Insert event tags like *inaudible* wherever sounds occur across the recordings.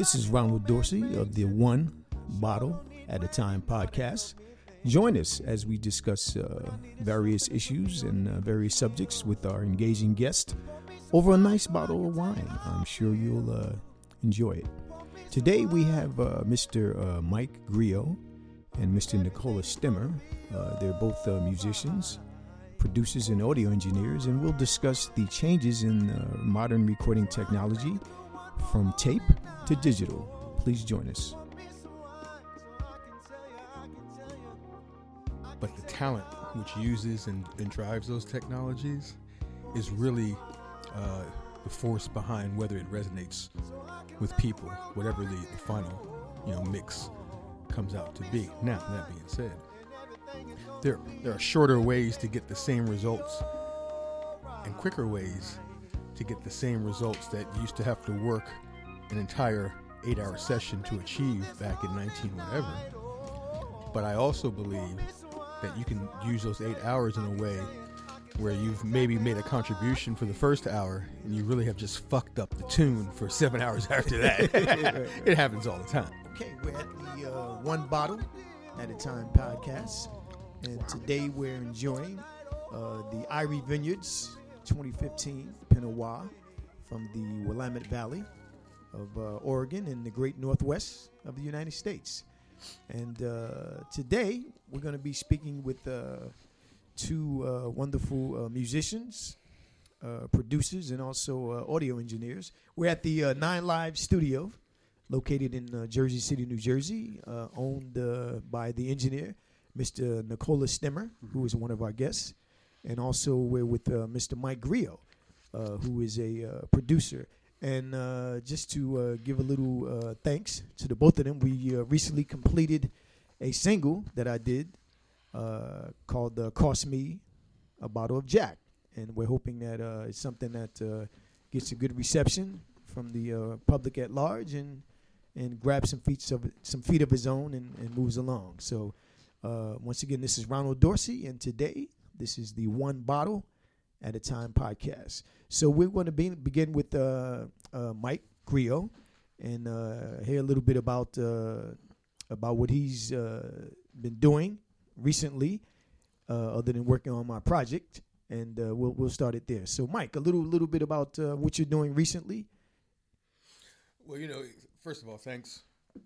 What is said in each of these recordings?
This is Ronald Dorsey of the One Bottle at a Time podcast. Join us as we discuss uh, various issues and uh, various subjects with our engaging guest over a nice bottle of wine. I'm sure you'll uh, enjoy it. Today we have uh, Mr. Uh, Mike Griot and Mr. Nicola Stemmer. Uh, they're both musicians, producers, and audio engineers, and we'll discuss the changes in modern recording technology from tape to digital. Please join us. But the talent which uses and, and drives those technologies is really uh, the force behind whether it resonates with people, whatever the, the final you know mix comes out to be. Now, that being said, there there are shorter ways to get the same results and quicker ways to get the same results that you used to have to work an entire eight hour session to achieve back in 19 whatever. But I also believe that you can use those eight hours in a way where you've maybe made a contribution for the first hour and you really have just fucked up the tune for seven *laughs* hours after that. *laughs* it happens all the time. Okay, we're at the uh, One Bottle at a Time podcast, and wow. today we're enjoying uh, the Irie Vineyards 2015 Pinot Noir from the Willamette Valley of uh, Oregon in the great Northwest of the United States. And uh, today we're going to be speaking with uh, two uh, wonderful uh, musicians, producers, and also audio engineers. We're at the Nine Live Studio, located in Jersey City, New Jersey, owned by the engineer, Mr. Nicola Stemmer, mm-hmm. who is one of our guests. And also we're with Mr. Mike Griot, who is a producer and uh, just to uh, give a little uh, thanks to the both of them, we uh, recently completed a single that I did uh, called uh, "Cost Me a Bottle of Jack," and we're hoping that it's something that gets a good reception from the public at large and and grabs some feet of some feet of his own and, and moves along. So once again, this is Ronald Dorsey, and today this is the One Bottle at a Time podcast. So we're going to be, begin with uh, uh, Mike Griot and uh, hear a little bit about uh, about what he's uh, been doing recently, uh, other than working on my project, and we'll we'll start it there. So, Mike, a little little bit about what you're doing recently. Well, you know, first of all, thanks,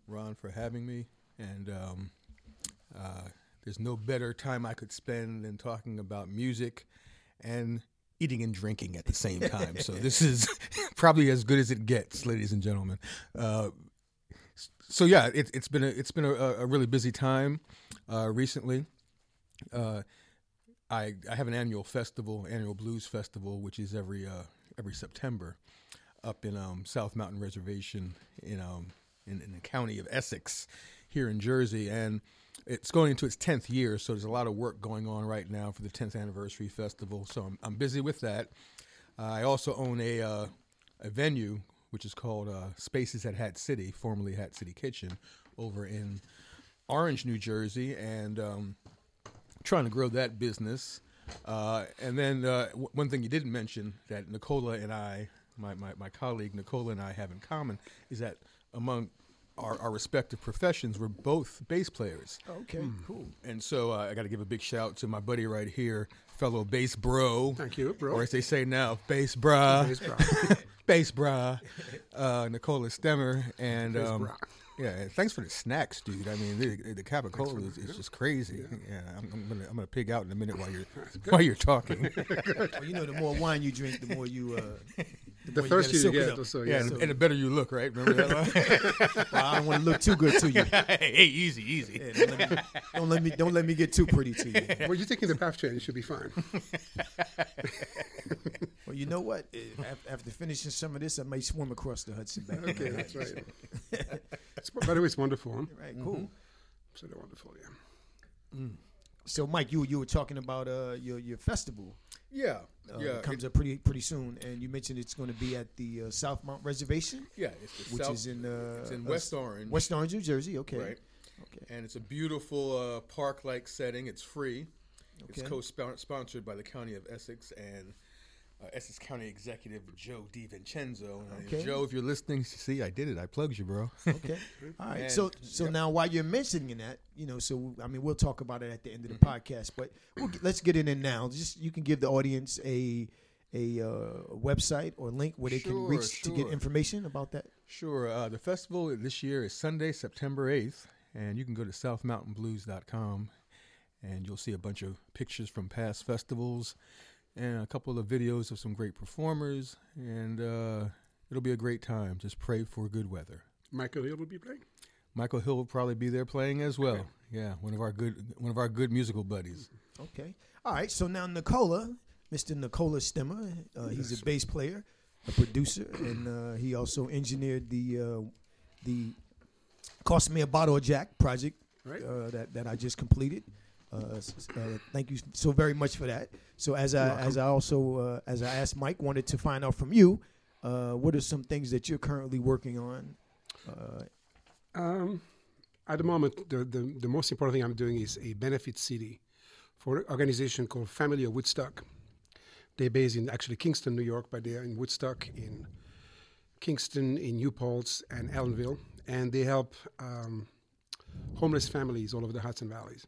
Ron, for having me, and um, there's no better time I could spend than talking about music and eating and drinking at the same time. so this is *laughs* probably as good as it gets, ladies and gentlemen. Uh, so yeah, it, has been a it's been a, a really busy time uh, recently. Uh, I I have an annual festival, annual blues festival, which is every uh, every September up in um, South Mountain Reservation in um in, in the county of Essex here in Jersey, and it's going into its 10th year, so there's a lot of work going on right now for the 10th anniversary festival. So I'm, I'm busy with that. Uh, I also own a, uh, a venue which is called uh, Spaces at Hat City, formerly Hat City Kitchen, over in Orange, New Jersey, and um, trying to grow that business. Uh, and then uh, w- one thing you didn't mention that Nicola and I, my, my, my colleague Nicola and I have in common is that among our, our respective professions, we're both bass players. Okay, mm. cool. And so uh, I got to give a big shout to my buddy right here, fellow bass bro. Thank you, bro. Or as they say now, bass brah. Bass brah. *laughs* bass brah. Uh, Nicola Stemmer. And um, yeah, thanks for the snacks, dude. I mean, the, the capicola is, is, just crazy. Yeah, yeah I'm, I'm, gonna I'm gonna pig out in a minute while you're *laughs* while you're talking. *laughs* well, you know, the more wine you drink, the more you uh, the, the thirstier you, you get. So, yeah, yeah and, so. and, the better you look, right? Remember that *laughs* well, I don't want to look too good to you. *laughs* hey, easy, easy. Yeah, don't, let me, don't, let me, don't let me get too pretty to you. *laughs* Well, you're taking the path change. You should be fine. well, you know what? After finishing some of this, I may swim across the Hudson Bay. Okay, that's right. it's, by the way, it's wonderful. Huh? Right, cool. Mm-hmm. So they're wonderful, yeah. Mm. So, Mike, you you were talking about uh, your your festival. Yeah, uh, yeah. It comes it, up pretty pretty soon, and you mentioned it's going to be at the uh, South Mount Reservation. Yeah, which South, is in uh, it's in West Orange, West Orange, New Jersey. Okay, right. Okay, and it's a beautiful uh, park-like setting. It's free. Okay. It's co-sponsored by the County of Essex, and uh, Essex County Executive Joe DiVincenzo. Okay. Joe, if you're listening, see, I did it. I plugged you, bro. Okay. *laughs* All right. And- so so now while you're mentioning that, you know, so I mean, we'll talk about it at the end of the Mm-hmm. podcast, but we'll, get- let's get it in now. Just you can give the audience a a uh, website or link where they can Sure, reach to get information about that. Sure. Uh, the festival this year is Sunday, September 8th, and you can go to southmountainblues.com and you'll see a bunch of pictures from past festivals and a couple of videos of some great performers, and uh, it'll be a great time. Just pray for good weather. Michael Hill will be playing. Michael Hill will probably be there playing as well. Yeah, one of our good one of our good musical buddies. Okay. All right. So now Nicola, Mr. Nicola Stemmer, uh, he's a bass player, a producer, and uh, he also engineered the uh, the "Cost Me a Bottle of Jack" project Right. uh, that that I just completed. Uh, uh, thank you so very much for that. So as I as I also uh, as I asked Mike, wanted to find out from you, uh, what are some things that you're currently working on? Uh, Um, at the moment, the, the, the most important thing I'm doing is a benefit city for an organization called Family of Woodstock. They're based in actually Kingston, New York, but they're in Woodstock, in Kingston, in New Paltz, and Ellenville. And they help um, homeless families all over the Hudson Valleys.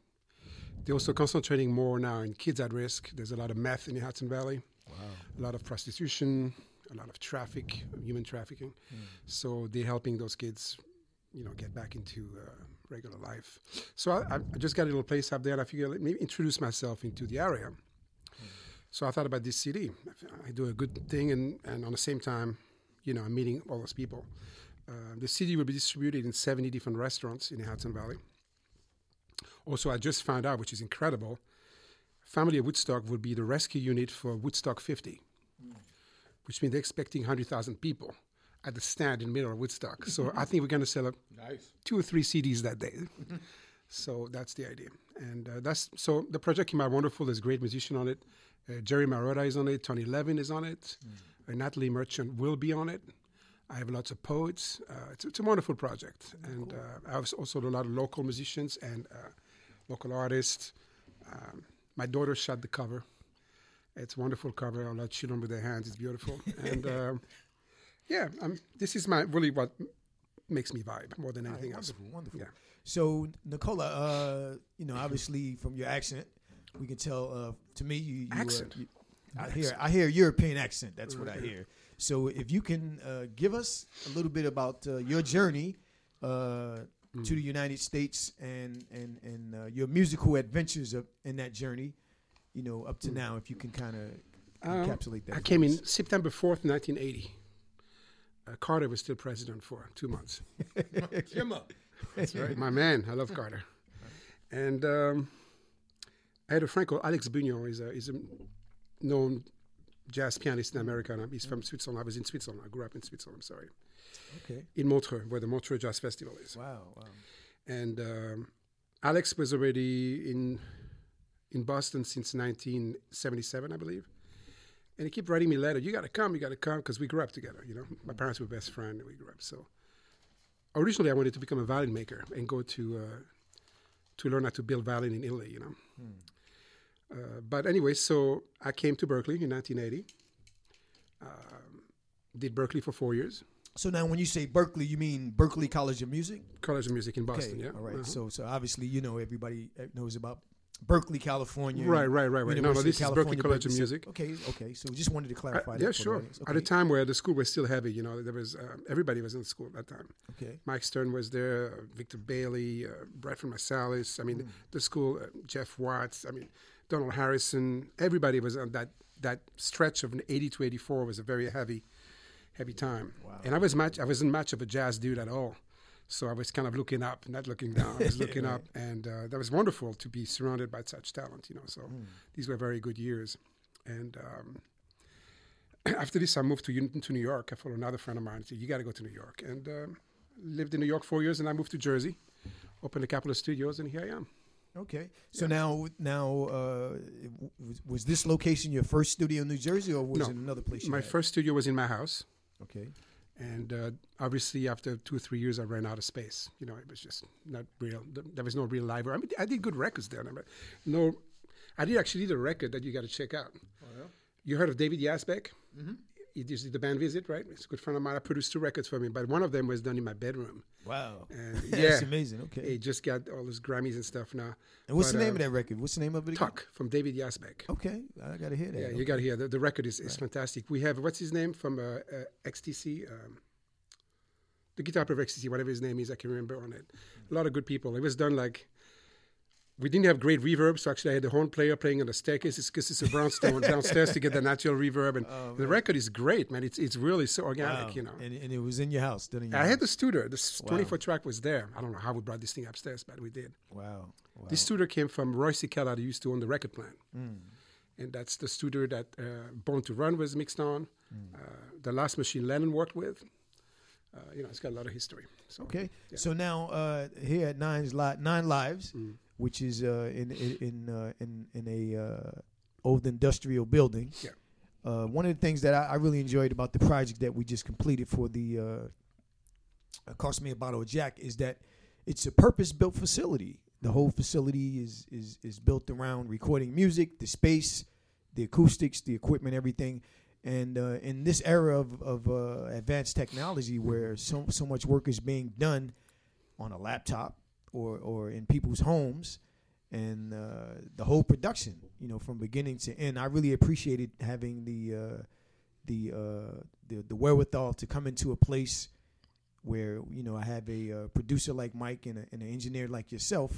They're also concentrating more now in kids at risk. There's a lot of meth in the Hudson Valley, a lot of prostitution, a lot of traffic, human trafficking. So they're helping those kids, you know, get back into uh, regular life. So I, I just got a little place up there. And I figured let me introduce myself into the area. So I thought about this CD. I do a good thing, and, and on the same time, you know, I'm meeting all those people. Uh, the CD will be distributed in 70 different restaurants in the Hudson Valley. Also, I just found out, which is incredible, Family of Woodstock will be the rescue unit for Woodstock 50, which means they're expecting 100,000 people at the stand in the middle of Woodstock. So I think we're going to sell a Nice. two or three CDs that day. *laughs* so that's the idea, and uh, that's so the project came out wonderful. There's a great musician on it. Uh, Jerry Marotta is on it. Tony Levin is on it. Uh, Natalie Merchant will be on it. I have lots of poets. Uh, it's, it's a wonderful project, and uh, I have also a lot of local musicians and uh, local artists. Um, my daughter shot the cover. It's a wonderful cover. I love children with their hands. It's beautiful, *laughs* and um, yeah, um, this is my really what makes me vibe more than anything else. wonderful, wonderful. Yeah. So Nicola, uh, you know, obviously from your accent, we can tell. Uh, to me, you, you, uh, Accent? you- I hear I hear European accent. That's what I hear. So if you can uh, give us a little bit about uh, your journey uh, to the United States and and and uh, your musical adventures of, in that journey, you know, up to now, if you can kind of Um, encapsulate that. I for came in. September 4th, 1980. Uh, Carter was still president for two months. *laughs* Jimma. That's *laughs* right. My man. I love Carter. And um, I had a friend called Alex Bugnon. He's a, he's a known jazz pianist in America. and He's from Switzerland. I was in Switzerland. I grew up in Switzerland, I'm sorry. Okay. In Montreux, where the Montreux Jazz Festival is. Wow. Wow. And um, Alex was already in in Boston since 1977, I believe. And he kept writing me letters. You got to come. You got to come because we grew up together. You know, my parents were best friends. and We grew up. So originally, I wanted to become a violin maker and go to uh, to learn how to build violin in Italy. You know. Uh, but anyway, so I came to Berklee in 1980. Um, did Berklee for four years. So now, when you say Berkeley, you mean Berklee College of Music? College of Music in Boston. Okay, yeah. all right. Uh-huh. So, so obviously, you know, everybody uh, knows about Berkeley, California. Right, right, right, right. No, no, this is Berklee College of Music. Okay, okay. So, just wanted to clarify Uh, yeah, sure. audience. At a time where the school was still heavy, you know, there was uh, everybody was in school at that time. Okay. Mike Stern was there, uh, Victor Bailey, uh, Branford Marsalis. I mean, Hmm. the school, uh, Jeff Watts. I mean, Donald Harrison. Everybody was on that that stretch of 80 to 84 was a very heavy, heavy time. Wow. And I was much. I wasn't much of a jazz dude at all. So I was kind of looking up, not looking down. I was *laughs* looking Right. up, and uh, that was wonderful to be surrounded by such talent. You know, so Hmm. these were very good years. And um, *clears throat* after this, I moved to to New York. I followed another friend of mine. and said, "You got to go to New York." And um, lived in New York four years, and I moved to Jersey, opened a couple of studios, and here I am. Okay. So now, now, uh, was, was this location your first studio in New Jersey, or was No. it another place? You My had? first studio was in my house, Okay. and uh, obviously after two or three years, I ran out of space. You know, it was just not real. There was no real library. I mean, I did good records there. No, I did actually did a record that you got to check out. You heard of David Yazbek? Mm-hmm. He did the band visit, right? It's a good friend of mine. I produced two records for him, but one of them was done in my bedroom. Wow. And *laughs* That's amazing. Okay. he just got all his Grammys and stuff now. and what's but, the name um, of that record? What's the name of it? again? Tuck from David Yazbek. Okay, I got to hear that. Yeah, Okay. you got to hear the, the record is, is fantastic. We have what's his name from uh, uh, XTC, um, the guitar player of XTC, whatever his name is, I can remember on it. A lot of good people. It was done like we didn't have great reverb, so actually I had the horn player playing on the staircase. Because it's a brownstone downstairs *laughs* to get the natural reverb, and the record is great, man. It's it's really so organic, Wow. you know. And, and it was in your house, didn't your I had the studio. The Wow. 24 track was there. I don't know how we brought this thing upstairs, but we did. Wow. wow. This studio came from Roy Cicala, who used to own the record plant. Mm. And that's the studio that uh, Born to Run was mixed on. Uh, the last machine Lennon worked with. Uh, you know, it's got a lot of history. So, Okay. Yeah. So now uh, here at Nine's Li- Nine Lives, Mm. Which is uh, in in in, uh, in in a uh, old industrial building. Yeah. Uh, one of the things that I, I really enjoyed about the project that we just completed for the uh, uh, cost me a bottle of Jack is that it's a purpose-built facility. The whole facility is is is built around recording music, the space, the acoustics, the equipment, everything. And uh, in this era of, of uh, advanced technology, where so so much work is being done on a laptop or or in people's homes, and uh, the whole production, you know, from beginning to end, I really appreciated having the uh, the, uh, the the wherewithal to come into a place where you know I have a uh, producer like Mike and, a, and an engineer like yourself,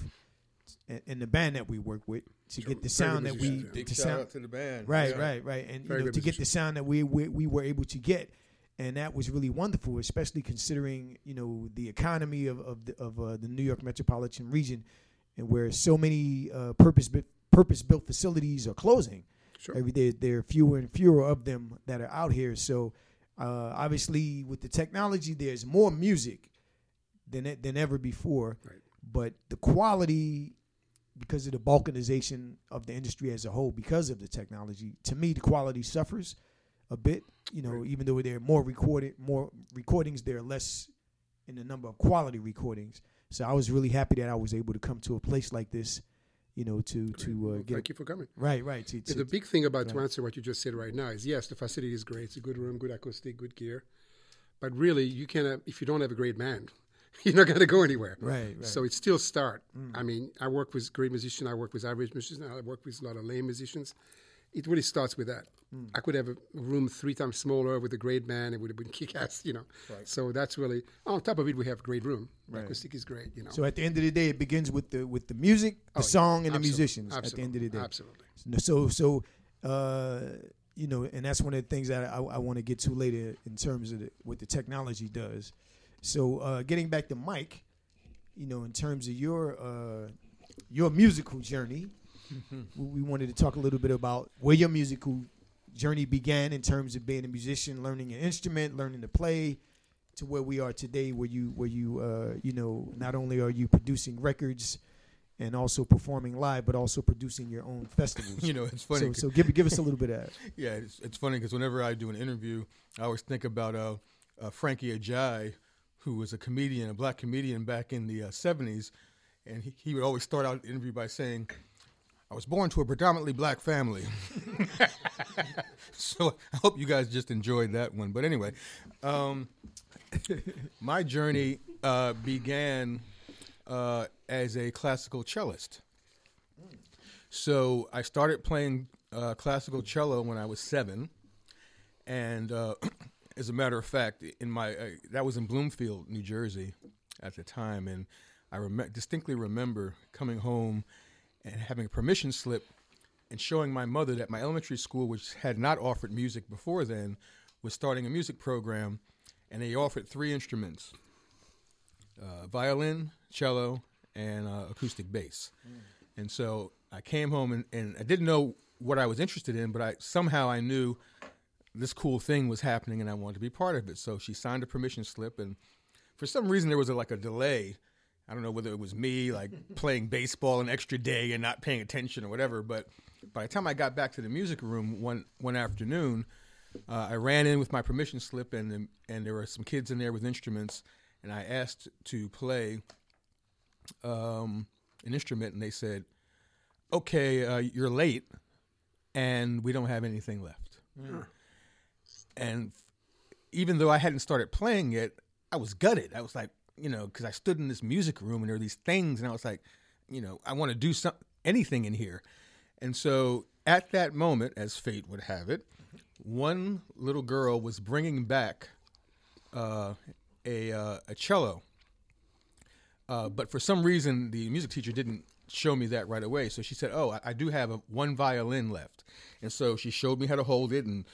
and, and the band that we work with to Sure. get the sound that we musicians. Big to shout sound out to the band. right, Yeah. right, right, and you know to get the sound that we, we we were able to get, and that was really wonderful, especially considering you know the economy of of the, of uh, the New York metropolitan region, and where so many uh, purpose purpose built facilities are closing. Sure. Every day there are fewer and fewer of them that are out here. So uh, obviously, with the technology, there's more music than than ever before. Right. But the quality, because of the balkanization of the industry as a whole, because of the technology, to me, the quality suffers a bit. You know, Right. even though there are more recorded, more recordings, there are less in the number of quality recordings. So I was really happy that I was able to come to a place like this. You know, to to uh, Well, get thank you for coming. right, right. To, to, the big thing about to answer what you just said right now is yes, the facility is great. It's a good room, good acoustic, good gear. But really, you cannot if you don't have a great band, *laughs* you're not going to go anywhere. right, right. Mm. So it's still start. I mean, I work with great musicians. I work with average musicians. I work with a lot of lame musicians. It really starts with that. Mm. I could have a room three times smaller with a great band. It would have been *laughs* kick-ass, you know. Right. So that's really on top of it. We have a great room. The Right. acoustic is great, you know. So at the end of the day, it begins with the with the music, the Oh, song, and the Absolutely. musicians. At the end of the day, absolutely. So so, uh, you know, and that's one of the things that I, I want to get to later in terms of the, what the technology does. So uh, getting back to Mike, you know, in terms of your uh, your musical journey, we we wanted to talk a little bit about where your musical journey began in terms of being a musician, learning an instrument, learning to play, to where we are today, where you where you uh, you know not only are you producing records and also performing live, but also producing your own festivals. *laughs* You know, it's funny. So, so give give us a little bit of that. *laughs* Yeah, it's, it's funny because whenever I do an interview, I always think about uh, uh, Frankie Ajaye, who was a comedian, a black comedian back in the uh, 70s. And he, he would always start out the interview by saying, I was born to a predominantly black family. *laughs* so I hope you guys just enjoyed that one. But anyway, um, my journey uh, began uh, as a classical cellist. So I started playing uh, classical cello when I was seven, and uh, *clears throat* as a matter of fact, in my uh, that was in Bloomfield, New Jersey, at the time, and I rem- distinctly remember coming home and having a permission slip and showing my mother that my elementary school, which had not offered music before then, was starting a music program, and they offered three instruments: uh, violin, cello, and uh, acoustic bass. And so I came home and, and I didn't know what I was interested in, but I somehow I knew this cool thing was happening and I wanted to be part of it. So she signed a permission slip, and for some reason there was a, like a delay. I don't know whether it was me like *laughs* playing baseball an extra day and not paying attention or whatever, but by the time I got back to the music room one one afternoon, uh, I ran in with my permission slip and and there were some kids in there with instruments, and I asked to play um, an instrument, and they said, "Okay, uh, you're late, and we don't have anything left." And even though I hadn't started playing it, I was gutted. I was like, you know, because I stood in this music room and there were these things, and I was like, you know, I want to do some anything in here. And so at that moment, as fate would have it, one little girl was bringing back uh, a uh, a cello, uh, but for some reason the music teacher didn't show me that right away. So she said, "Oh, I, I do have a, one violin left," and so she showed me how to hold it and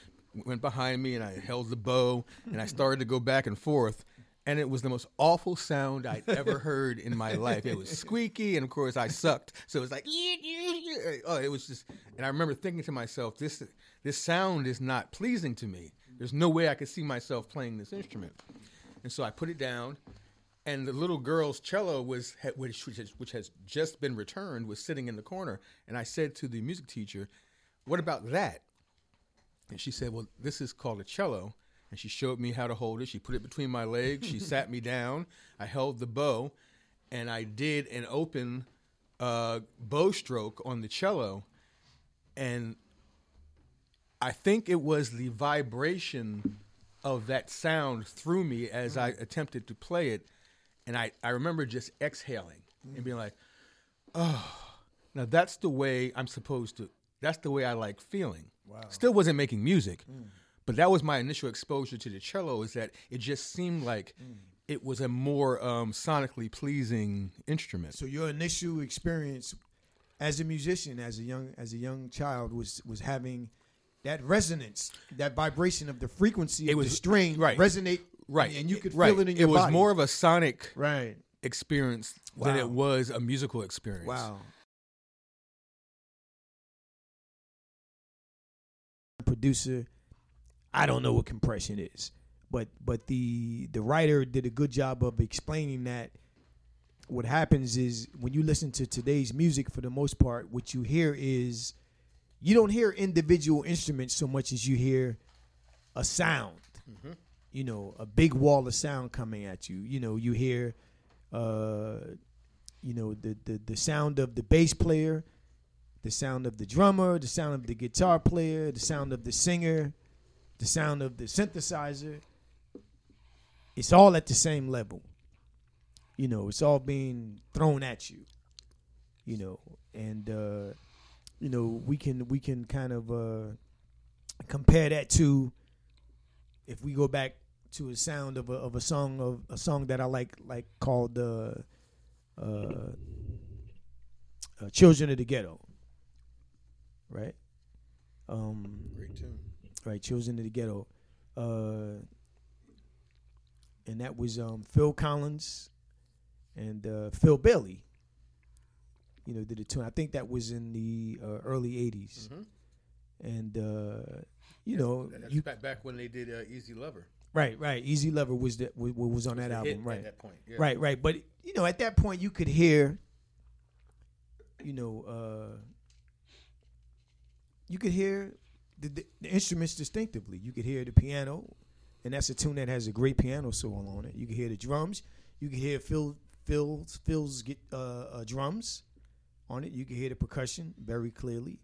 went behind me and I held the bow and I started to go back and forth. And it was the most awful sound I'd ever heard in my life. It was squeaky, and of course I sucked. So it was like, oh, it was just. And I remember thinking to myself, this this sound is not pleasing to me. There's no way I could see myself playing this instrument. And so I put it down, and the little girl's cello was which, which, has, which has just been returned was sitting in the corner. And I said to the music teacher, "What about that?" And she said, Well, this is called a cello. And she showed me how to hold it. She put it between my legs. She sat me down. I held the bow and I did an open uh, bow stroke on the cello. And I think it was the vibration of that sound through me as I attempted to play it. And I, I remember just exhaling and being like, oh, now that's the way I'm supposed to, that's the way I like feeling. Wow. Still wasn't making music, mm. But that was my initial exposure to the cello. Is that it just seemed like mm. it was a more um, sonically pleasing instrument. So your initial experience as a musician, as a young as a young child, was was having that resonance, that vibration of the frequency it of was, the string right. resonate, right, and you could right. feel it in your body. It was body. more of a sonic right experience wow. than it was a musical experience. Wow. producer. I don't know what compression is, but but the the writer did a good job of explaining that. What happens is when you listen to today's music, for the most part, what you hear is you don't hear individual instruments so much as you hear a sound. Mm-hmm. You know, a big wall of sound coming at you. You know, you hear, uh, you know, the the the sound of the bass player the sound of the drummer, the sound of the guitar player, the sound of the singer, the sound of the synthesizer. It's all at the same level. You know, it's all being thrown at you. You know, and uh, you know we can we can kind of uh, compare that to if we go back to a sound of a of a song of a song that I like like called uh, uh, uh "Children of the Ghetto." right? Um, Great tune. Right, Children of the Ghetto. Uh, and that was um, Phil Collins and uh, Phil Bailey. You know, did a tune. I think that was in the uh, early '80s, mm-hmm. and uh, you know, That's you, back back when they did uh, Easy Lover. Right, right. Easy Lover was that was, was on was that album, right? At that point, yeah. Right, right. But you know, at that point, you could hear, you know, uh, you could hear the, the, the, instruments distinctively. You could hear the piano, and that's a tune that has a great piano solo on it. You could hear the drums. You could hear Phil Phil's Phil's get, uh, uh, drums on it. You could hear the percussion very clearly,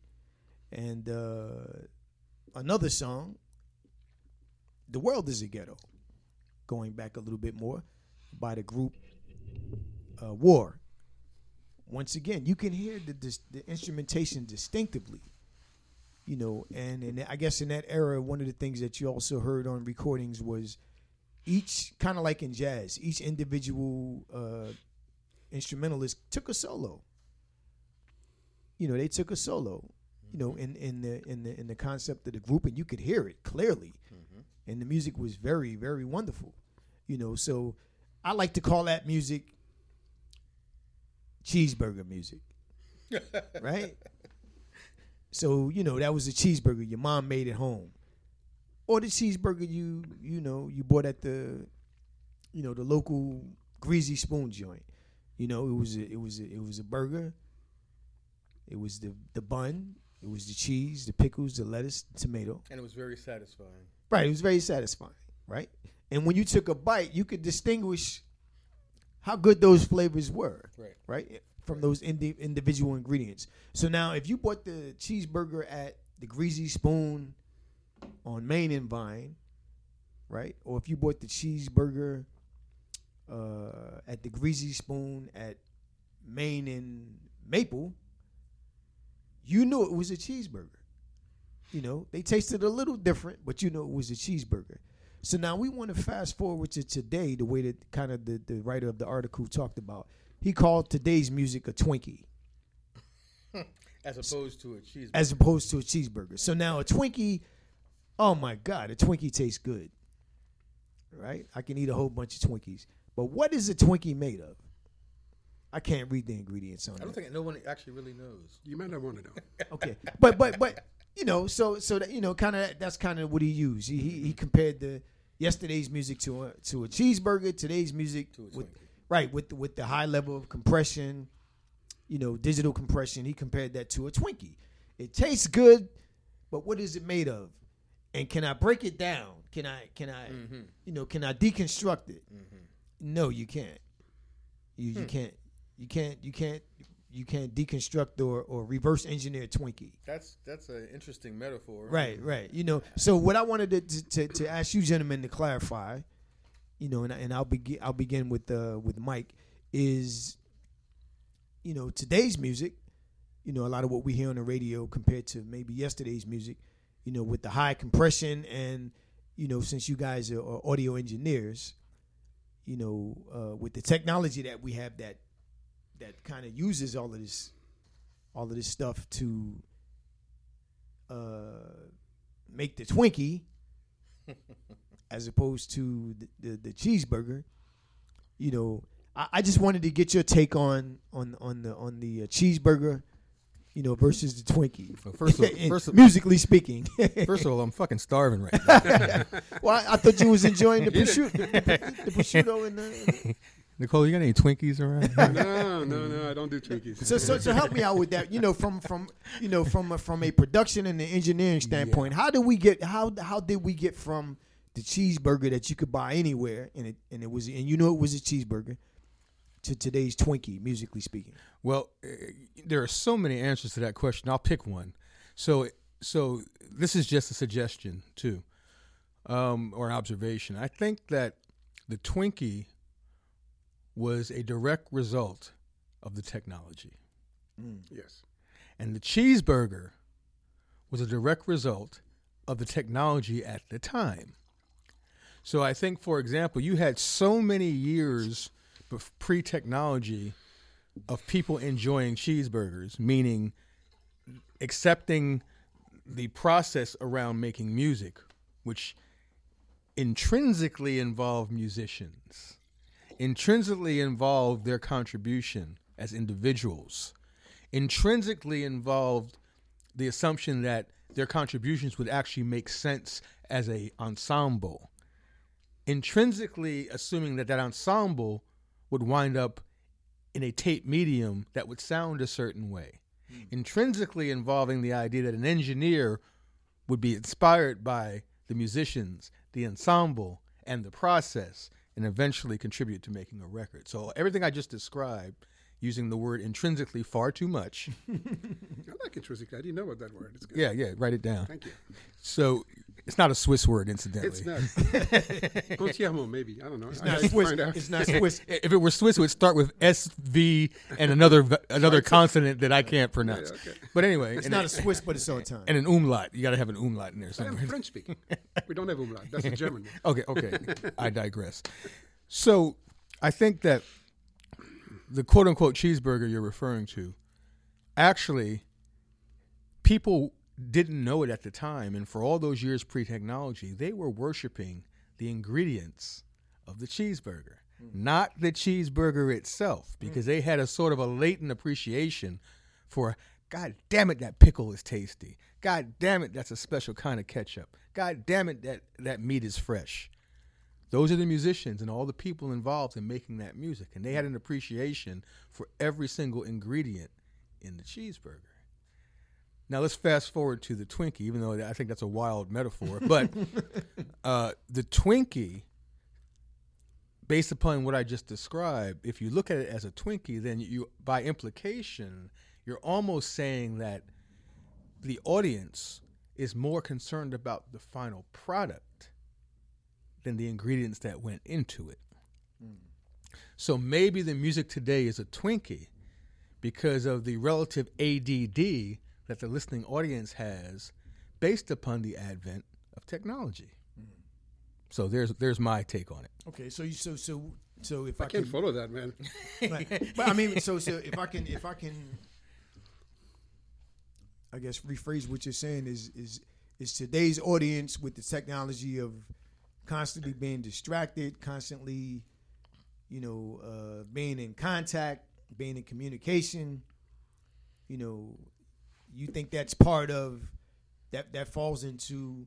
and uh, another song, "The World Is a Ghetto," going back a little bit more by the group uh, War. Once again, you can hear the, the, the instrumentation distinctively you know, and and I guess in that era, one of the things that you also heard on recordings was each kind of like in jazz, each individual uh, instrumentalist took a solo. You know, they took a solo. You know, in in the in the in the concept of the group, and you could hear it clearly, mm-hmm. and the music was very very wonderful. You know, so I like to call that music cheeseburger music, *laughs* right? So you know that was a cheeseburger your mom made at home, or the cheeseburger you you know you bought at the, you know the local greasy spoon joint. You know it was a, it was a, it was a burger. It was the the bun. It was the cheese, the pickles, the lettuce, the tomato. And it was very satisfying. Right, it was very satisfying. Right, and when you took a bite, you could distinguish how good those flavors were. Right. Right from those indi- individual ingredients. So now, if you bought the cheeseburger at the Greasy Spoon on Main and Vine, right? Or if you bought the cheeseburger uh, at the Greasy Spoon at Main and Maple, you knew it was a cheeseburger. You know, they tasted a little different, but you know it was a cheeseburger. So now we want to fast forward to today, the way that kind of the, the writer of the article talked about. He called today's music a Twinkie *laughs* As opposed to a cheeseburger. as opposed to a cheeseburger. So now a Twinkie, oh my God, a Twinkie tastes good. Right? I can eat a whole bunch of Twinkies. But what is a Twinkie made of? I can't read the ingredients on it. I don't it. think no one actually really knows. You might not want to know. *laughs* Okay. But but but you know, so so that you know, kind of that's kind of what he used. He, he he compared the yesterday's music to a to a cheeseburger, today's music To a with Twinkie. Right with the, with the high level of compression, you know, digital compression. He compared that to a Twinkie. It tastes good, but what is it made of? And can I break it down? Can I can I Mm-hmm. you know can I deconstruct it? No, you can't. You Hmm. you can't you can't you can't you can't deconstruct or, or reverse engineer Twinkie. That's that's an interesting metaphor. Right, right. You know, so what I wanted to, to, to, to ask you gentlemen to clarify, you know, and, and I'll begin I'll begin with uh, with Mike is, you know, today's music, you know, a lot of what we hear on the radio compared to maybe yesterday's music, you know, with the high compression and, you know, since you guys are, are audio engineers, you know, uh, with the technology that we have that that kind of uses all of this all of this stuff to uh, make the Twinkie *laughs* as opposed to the, the, the cheeseburger. You know, I, I just wanted to get your take on on on the on the uh, cheeseburger, you know, versus the Twinkie. Well, first of- *laughs* first of- musically speaking. *laughs* First of all, I'm fucking starving right now. *laughs* well, I, I thought you was enjoying the prosciutto, the, the prosciutto and the. Nicole, you got any Twinkies around? no, no, no. I don't do Twinkies. So, so, so help me out with that. You know, from from you know from a, from a production and an engineering standpoint, how did we get how how did we get from the cheeseburger that you could buy anywhere and it and it was and you know it was a cheeseburger to today's Twinkie, musically speaking? Well, uh, there are so many answers to that question. I'll pick one. So, so this is just a suggestion too, um, or an observation. I think that the Twinkie was a direct result of the technology, yes. and the cheeseburger was a direct result of the technology at the time. So I think, for example, you had so many years bef- pre-technology of people enjoying cheeseburgers, meaning accepting the process around making music, which intrinsically involved musicians, intrinsically involved their contribution as individuals, intrinsically involved the assumption that their contributions would actually make sense as a ensemble intrinsically assuming that that ensemble would wind up in a tape medium that would sound a certain way hmm. intrinsically involving the idea that an engineer would be inspired by the musicians the ensemble and the process and eventually contribute to making a record so everything i just described using the word intrinsically far too much *laughs* I like intrinsically. I didn't know about that word. It's good. yeah yeah write it down Thank you. so it's not a swiss word incidentally It's not. *laughs* Conciermo, maybe. I don't know. It's not Swiss. It's not Swiss. *laughs* If it were Swiss, it would start with S V and another another consonant that I can't pronounce. okay. But anyway, It's not a Swiss, but it's on time. and an umlaut. You got to have an umlaut in there I'm somewhere. French speaking. We don't have umlaut. That's a German one. *laughs* okay, okay. I digress. So I think that the quote unquote cheeseburger you're referring to, actually, people didn't know it at the time, and for all those years pre technology, they were worshiping the ingredients of the cheeseburger, mm. not the cheeseburger itself, mm. because they had a sort of a latent appreciation for. God damn it, that pickle is tasty. God damn it, that's a special kind of ketchup. God damn it, that, that meat is fresh. Those are the musicians and all the people involved in making that music. And they had an appreciation for every single ingredient in the cheeseburger. Now let's fast forward to the Twinkie, even though I think that's a wild metaphor. But *laughs* uh, the Twinkie, based upon what I just described, if you look at it as a Twinkie, then you, by implication, you're almost saying that the audience is more concerned about the final product than the ingredients that went into it. So maybe the music today is a Twinkie because of the relative ADD that the listening audience has based upon the advent of technology. So there's there's my take on it. Okay, so you so so so if I, I can't can, follow that, man. *laughs* right. but I mean, so so if I can if I can, I guess rephrase what you're saying is is is today's audience with the technology of constantly being distracted, constantly, you know, uh, being in contact, being in communication. You know, you think that's part of that that falls into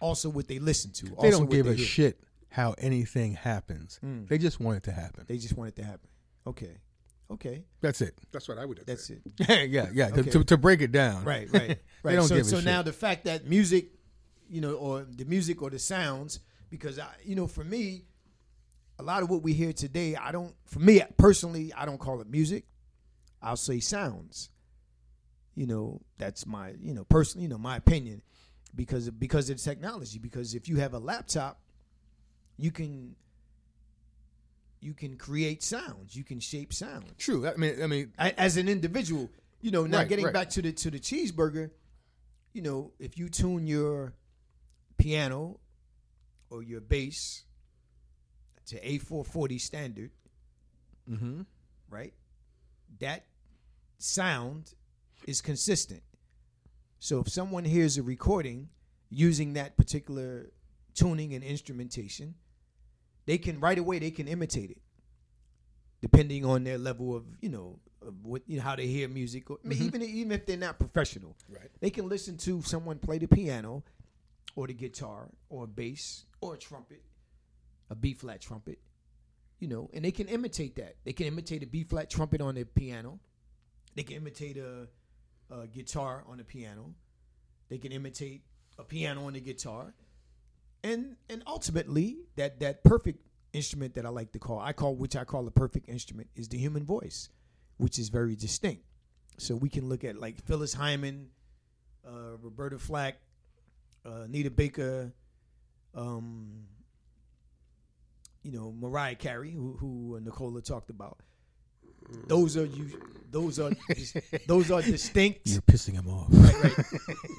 also what they listen to. They also don't give they a hear. shit how anything happens. Mm. They just want it to happen. They just want it to happen. Okay, okay, That's it. That's what I would have that's said. it. *laughs* yeah, yeah. To- Okay. To, to break it down. Right, *laughs* right, right. They don't so, give a so shit. now the fact that music, you know, or the music or the sounds, because I, you know, for me, a lot of what we hear today, I don't. For me personally, I don't call it music. I'll say sounds. You know, that's my, you know, personally, you know, my opinion, because of, because of technology. Because if you have a laptop, you can you can create sounds. You can shape sounds True. I mean, I mean, as an individual, you know, now Right, getting right. back to the to the cheeseburger, you know, if you tune your piano or your bass to A440 standard, mm-hmm. right? That sound is consistent. So if someone hears a recording using that particular tuning and instrumentation, they can right away they can imitate it, depending on their level of you know of what you know how they hear music, or mean, mm-hmm. even even if they're not professional, Right. they can listen to someone play the piano, or the guitar, or a bass, or a trumpet, a B flat trumpet, you know, and they can imitate that. They can imitate a B flat trumpet on their piano. They can imitate a, a guitar on the piano. They can imitate a piano on the guitar, and and ultimately that that perfect instrument that I like to call I call which I call a perfect instrument is the human voice, which is very distinct. So we can look at like Phyllis Hyman, uh, Roberta Flack, uh, Anita Baker, um, you know Mariah Carey, who, who Nicola talked about. Those are you. Those are dis- those are distinct. you're pissing him off. Right, right.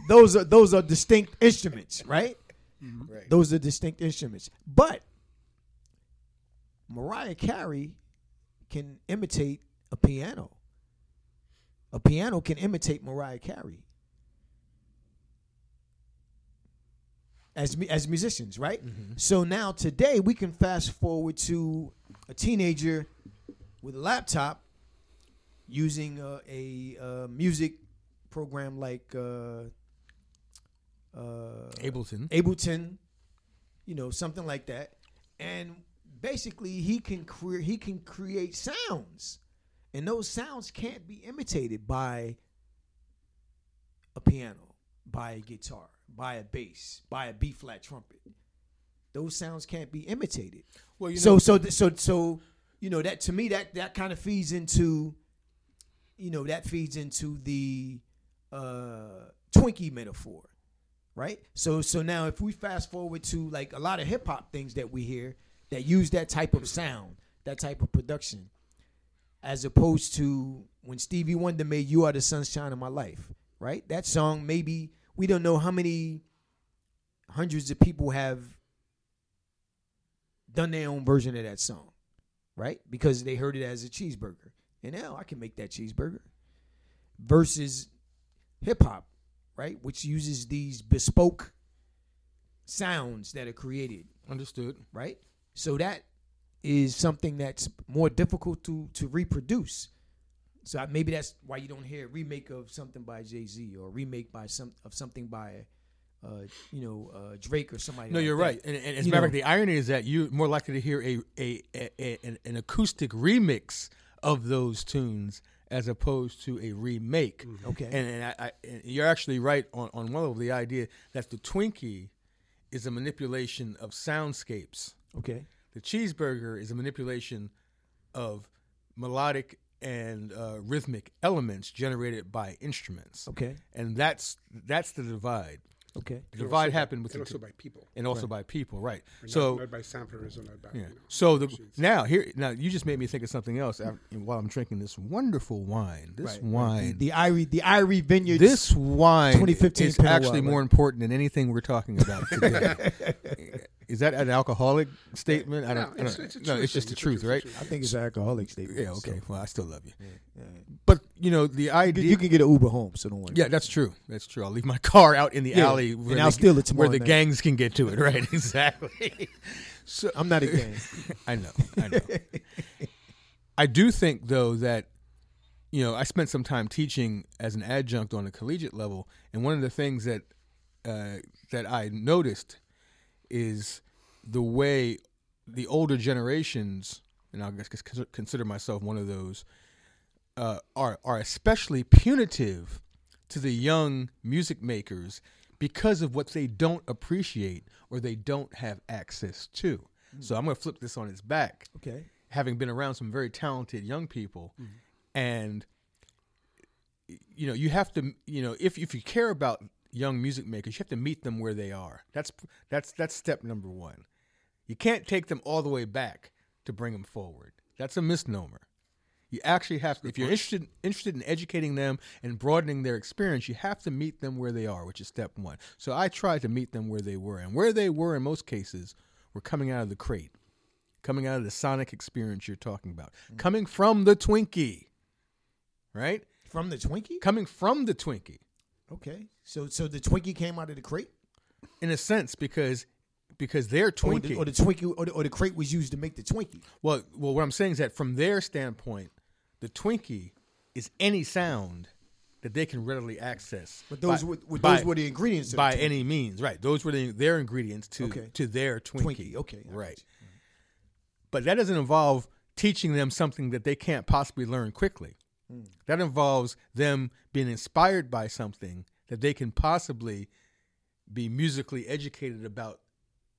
those are those are distinct instruments, right? Mm-hmm. Right. Those are distinct instruments. But Mariah Carey can imitate a piano. A piano can imitate Mariah Carey. As mu- as musicians, right? Mm-hmm. So now today we can fast forward to a teenager with a laptop using uh, a uh, music program like uh, uh, Ableton. Ableton, you know, something like that, and basically he can create he can create sounds, and those sounds can't be imitated by a piano, by a guitar, by a bass, by a B flat trumpet. Those sounds can't be imitated. Well, you so know- so th- so so you know that to me that that kind of feeds into you know that feeds into the uh Twinkie metaphor right? So so now if we fast forward to like a lot of hip hop things that we hear that use that type of sound, that type of production, as opposed to when Stevie Wonder made "You Are the Sunshine of My Life," right? That song maybe we don't know how many hundreds of people have done their own version of that song, right? Because they heard it as a cheeseburger, and now I can make that cheeseburger. Versus hip hop, right? Which uses these bespoke sounds that are created, Understood. right? So that is something that's more difficult to to reproduce. So maybe that's why you don't hear a remake of something by Jay Z or a remake by some of something by, uh, you know, uh, Drake or somebody. No, like you're that. right. And, and as a matter of fact, the irony is that you're more likely to hear a, a, a, a an, an acoustic remix of those tunes as opposed to a remake. Okay. And, and, I, I, and you're actually right on, on one of the idea that the Twinkie is a manipulation of soundscapes. Okay. The cheeseburger is a manipulation of melodic and uh, rhythmic elements generated by instruments. Okay. And that's that's the divide. Okay. The divide happened with and also two- by people. and also by people, right? Not- So not, by samplers or not by yeah. you know, So the machines. now here now you just made me think of something else af- while I'm drinking this wonderful wine. This Right, right. wine. The Irie the Irie Vineyard. This wine 2015 is Pinot actually Noir, more right? important than anything we're talking about today. *laughs* *laughs* is that an alcoholic statement? I don't. No, I don't- it's- it's a no, true it's just thing. the It's a truth, right? I think it's an alcoholic statement. Yeah. Okay. so- Well, I still love you. yeah. But you know the idea. you can get an Uber home, so don't worry. yeah, that's true. That's true. I'll leave my *laughs* car out in the Yeah, alley and where I'll steal it where the night. gangs can get to it. Right. *laughs* Exactly. *laughs* so I'm not a gang. I know. I know. I do think though that you know I spent some time teaching as an adjunct on a collegiate level, and one of the things that uh, that I noticed is the way the older generations, and I guess consider myself one of those, uh, are are especially punitive to the young music makers because of what they don't appreciate or they don't have access to. So I'm going to flip this on its back Okay. having been around some very talented young people and you know you have to you know if if you care about young music makers you have to meet them where they are. That's that's that's step number 1 you can't take them all the way back to bring them forward. That's a misnomer. You actually have to if you're interested interested in educating them and broadening their experience you have to meet them where they are which is step 1 so i tried to meet them where they were and where they were in most cases were coming out of the crate coming out of the sonic experience you're talking about, mm. coming from the Twinkie, right? From the Twinkie? Coming from the Twinkie, Okay. So so the Twinkie came out of the crate? in a sense, because because their Or Twinkie. the, or the Twinkie or the, or the crate was used to make the Twinkie. well, well, what I'm saying is that from their standpoint, the Twinkie is any sound that they can readily access. But those by- were by- those were the ingredients the by Twinkie. any means, right? Those were the, their ingredients to Okay. to their Twinkie. Twinkie, okay, I got right. But that doesn't involve teaching them something that they can't possibly learn quickly. Hmm. That involves them being inspired by something that they can possibly be musically educated about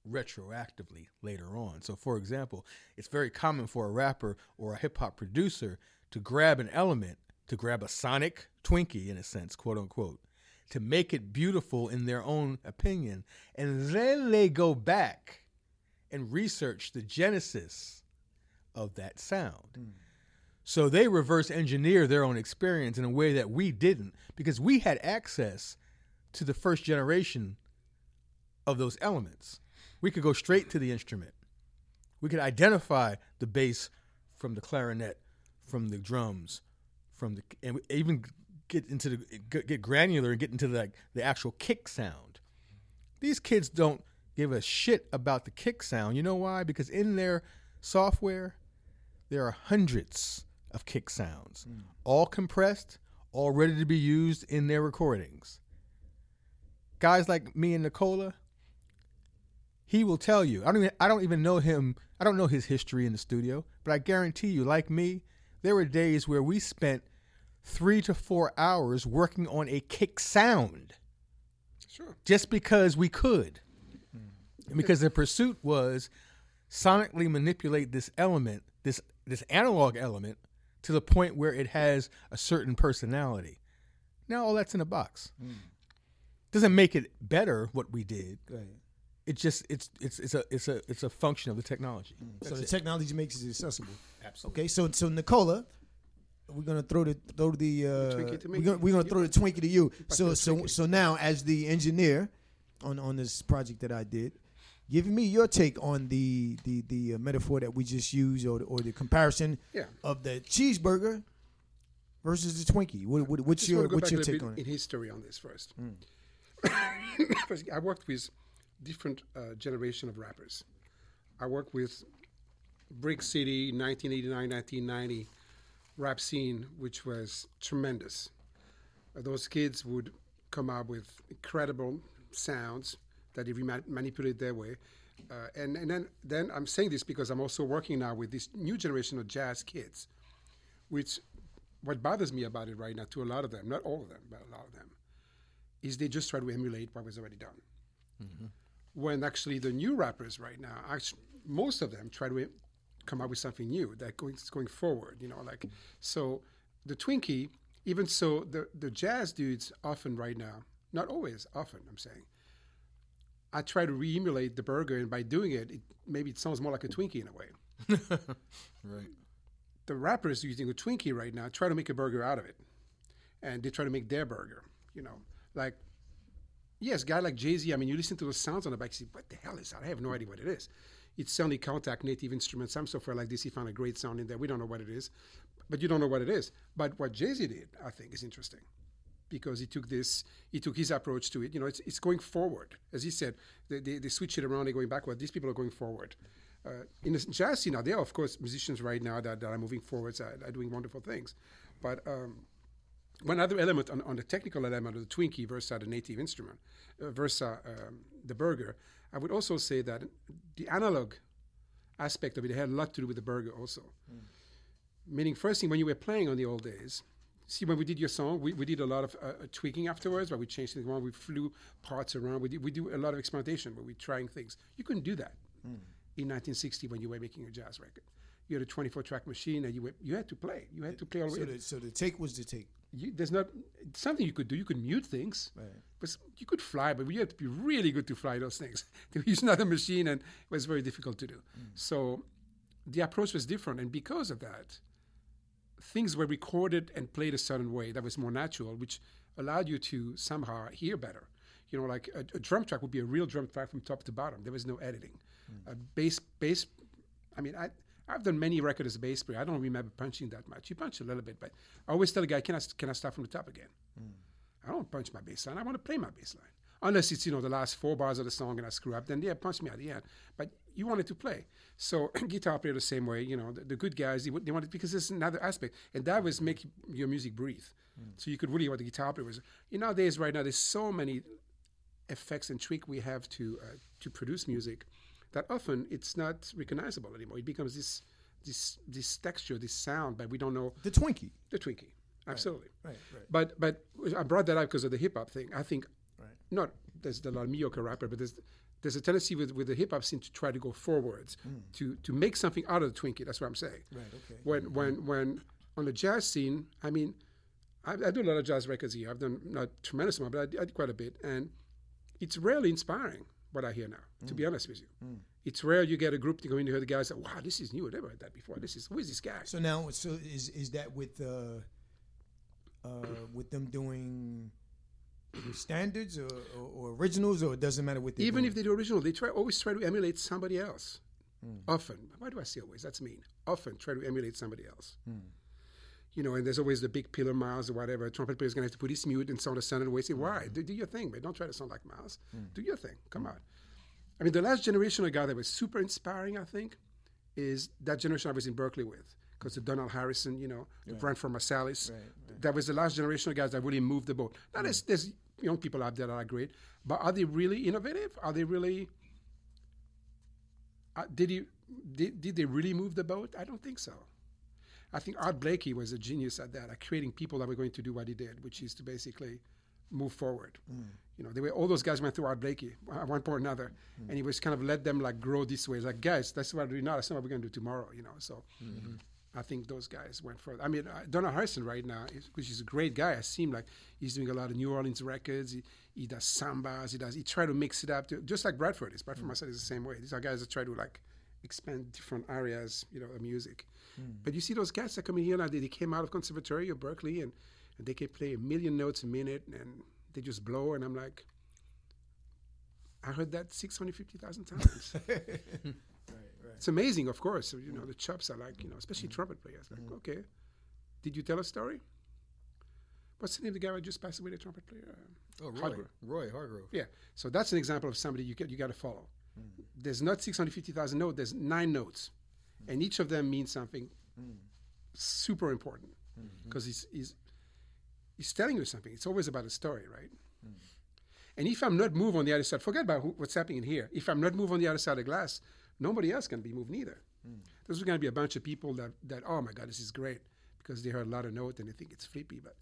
retroactively later on. So, for example, it's very common for a rapper or a hip hop producer to grab an element, to grab a sonic Twinkie, in a sense, quote unquote, to make it beautiful in their own opinion. And then they go back and research the genesis of that sound. Hmm. So they reverse engineer their own experience in a way that we didn't because we had access to the first generation of those elements. We could go straight to the instrument. We could identify the bass from the clarinet, from the drums, from the and even get into the get granular and get into the, like the actual kick sound. These kids don't give a shit about the kick sound. You know why? Because in their software, there are hundreds of kick sounds, hmm. all compressed, all ready to be used in their recordings. Guys like me and Nicola, he will tell you. I don't even I don't even know him. I don't know his history in the studio, but I guarantee you, like me, there were days where we spent three to four hours working on a kick sound Sure. just because we could. Hmm. And because the pursuit was sonically manipulate this element, this this analog element, to the point where it has a certain personality. Now all that's in a box. Doesn't make it better what we did. Go ahead. It just it's it's it's a it's a it's a function of the technology. So the technology makes it accessible. Absolutely. Okay, so so Nicola, we're gonna throw the throw the uh, Twinkie to me? we're gonna, we're gonna throw the Twinkie to you. So so so now as the engineer on on this project that I did, give me your take on the the the uh, metaphor that we just used or the, or the comparison Yeah. of the cheeseburger versus the Twinkie. What, what, what's your want to go what's your take on it? in history on this first. *coughs* First, I worked with different uh, generation of rappers. I worked with Brick City, 1989, 1990 rap scene, which was tremendous. Uh, those kids would come up with incredible sounds that they ma- manipulate their way. Uh, and and then, then I'm saying this because I'm also working now with this new generation of jazz kids, which what bothers me about it right now to a lot of them, not all of them, but a lot of them, is they just try to emulate what was already done. When actually the new rappers right now, actually, most of them try to come up with something new that going going forward. You know, like so the Twinkie. Even so, the the jazz dudes often right now, not always, often. I'm saying. I try to re-emulate the burger, and by doing it, it maybe it sounds more like a Twinkie in a way. *laughs* Right. the rappers using a Twinkie right now try to make a burger out of it, and they try to make their burger. You know, like yes, guy like Jay Z. I mean, you listen to the sounds on the back, you say, "What the hell is that?" I have no idea what it is. It's Sony Kontakt native instruments. Some software like this, he found a great sound in there. We don't know what it is, but you don't know what it is. But what Jay Z did, I think, is interesting because he took this, he took his approach to it. You know, it's, it's going forward. As he said, they, they, they switch it around, they're going backward. These people are going forward. Uh, in the jazz scene, now there are, of course, musicians right now that, that are moving forwards, are, are doing wonderful things. But um, one other element on, on the technical element of the Twinkie versus the native instrument, uh, versus um, the burger, I would also say that the analog aspect of it had a lot to do with the burger also. Meaning, first thing, when you were playing on the old days, see, when we did your song, we, we did a lot of uh, uh tweaking afterwards, where we changed things around, we flew parts around, we, did, we do a lot of experimentation, where we're trying things. You couldn't do that hmm. in 1960 when you were making a jazz record. You had a 24 track machine and you were, you had to play. You had to play all the So way. the, so the take was the take. You, there's not something you could do. You could mute things, Right. but you could fly. But you had to be really good to fly those things. *laughs* Were using another machine, and it was very difficult to do. Hmm. So the approach was different, and because of that, things were recorded and played a certain way that was more natural, which allowed you to somehow hear better. You know, like a, a drum track would be a real drum track from top to bottom. There was no editing. Hmm. A bass, bass. I mean, I. I've done many records as a bass player. I don't remember punching that much. You punch a little bit, but I always tell a guy, "Can I can I start from the top again?" Hmm. I don't punch my bass line. I want to play my bass line. Unless it's, you know, the last four bars of the song and I screw up, then yeah, punch me at the end. But you wanted to play. So *clears throat* guitar player the same way, you know, the, the good guys, they, they wanted, because there's another aspect. And that was make your music breathe. So you could really, what the guitar player was. You know, nowadays, right now, there's so many effects and trick we have to, uh, to produce music that often it's not recognizable anymore. It becomes this, this, this texture, this sound, but we don't know The Twinkie. the Twinkie. Absolutely. Right, right. But but I brought that up because of the hip hop thing. I think Right. not there's a lot of mediocre rapper, but there's there's a tendency with, with the hip hop scene to try to go forwards, to to make something out of the Twinkie. That's what I'm saying. Right, okay. When when when on the jazz scene, I mean, I, I do a lot of jazz records here. I've done not tremendous amount, but I, I did quite a bit, and it's rarely inspiring what I hear now. To be honest with you, it's rare you get a group to go in here. The guys say, "Wow, this is new. I never heard that before. This is who is this guy?" So now, so is is that with uh, uh, with them doing standards or, or, or originals, or it doesn't matter what they Even doing? if they do original, they try always try to emulate somebody else. Hmm. Often, why do I say always? That's mean. Often try to emulate somebody else. Hmm. You know, and there's always the big pillar Miles or whatever. A trumpet is gonna have to put his mute and sound a certain way. Say, why? Hmm. Do, do your thing, but don't try to sound like Miles. Do your thing. Come on. I mean, the last generation of guy that was super inspiring, I think, is that generation I was in Berklee with. Because the Donald Harrison, you know, the Branford Marsalis, that was the last generation of guys that really moved the boat. Now, there's, mm. there's young people out there that are great, but are they really innovative? Are they really uh, did he did, did they really move the boat? I don't think so. I think Art Blakey was a genius at that, at creating people that were going to do what he did, which is to basically move forward. Mm. You know, they were all those guys went through Art Blakey at one point or another, mm. and he was kind of let them like grow this way. It's like, guys, that's what we're doing now. That's not what we're going to do tomorrow. You know, so mm-hmm. I think those guys went further. I mean, uh, Donald Harrison right now, which is a great guy. I seem like he's doing a lot of New Orleans records. He, he does sambas. He does. He try to mix it up, to, just like Branford is. Branford myself is the same way. These are guys that try to like expand different areas, you know, of music. But you see those guys that come in here now. They, they came out of conservatory of Berklee, and, and they can play a million notes a minute, and they just blow. And I'm like, I heard that six hundred fifty thousand times. *laughs* It's amazing, of course. You know, mm. the chops are like, you know, especially mm. trumpet players. Like, mm. okay, did you tell a story? What's the name of the guy who just passed away, the trumpet player? Oh, Roy. Hargrove. Roy Hargrove. Yeah. So that's an example of somebody you get you got to follow. There's not 650,000 notes. There's nine notes, and each of them means something super important mm-hmm. because he's, he's he's telling you something. It's always about a story, right? And if I'm not moved on the other side, forget about who, what's happening in here. If I'm not moved on the other side of the glass, nobody else can be moved neither. is going to be a bunch of people that, that, oh my God, this is great, because they heard a lot of note and they think it's flippy. But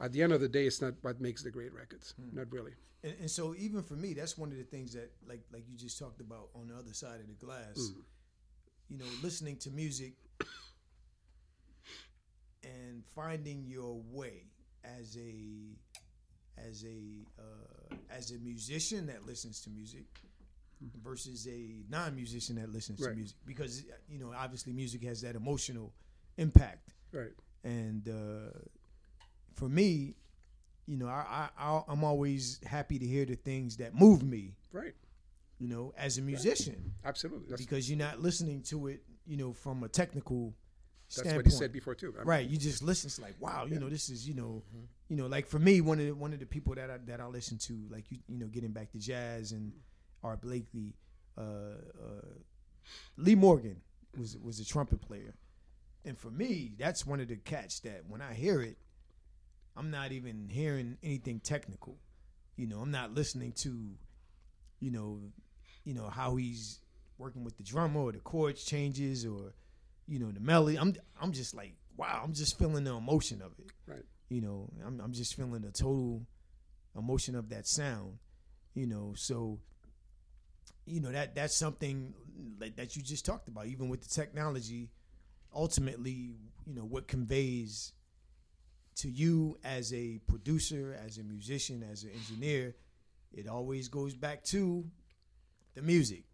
at the end of the day, it's not what makes the great records. Hmm. Not really. And, and so even for me, that's one of the things that like like you just talked about on the other side of the glass. Hmm. you know, listening to music and finding your way as a as a uh, as a musician that listens to music Mm-hmm. versus a non-musician that listens to music. Because you know obviously music has that emotional impact. Right. and uh, for me you know I, I i'm always happy to hear the things that move me. Right. you know as a musician. Absolutely. That's, because you're not listening to it you know from a technical that's standpoint what he said before too. I mean, right you just listen. It's like wow you know this is you know mm-hmm. you know like for me one of the, one of the people that I, that I listen to like you you know getting back to jazz and mm-hmm. Art Blakey uh, uh, Lee Morgan was was a trumpet player. And for me that's one of the catch that when I hear it I'm not even hearing anything technical. You know I'm not listening to you know you know how he's working with the drummer or the chords changes or you know the melody. I'm i'm just like wow i'm just feeling the emotion of it. Right. you know i'm, I'm just feeling the total emotion of that sound you know. So you know that that's something that you just talked about even with the technology ultimately you know what conveys to you as a producer as a musician as an engineer it always goes back to the music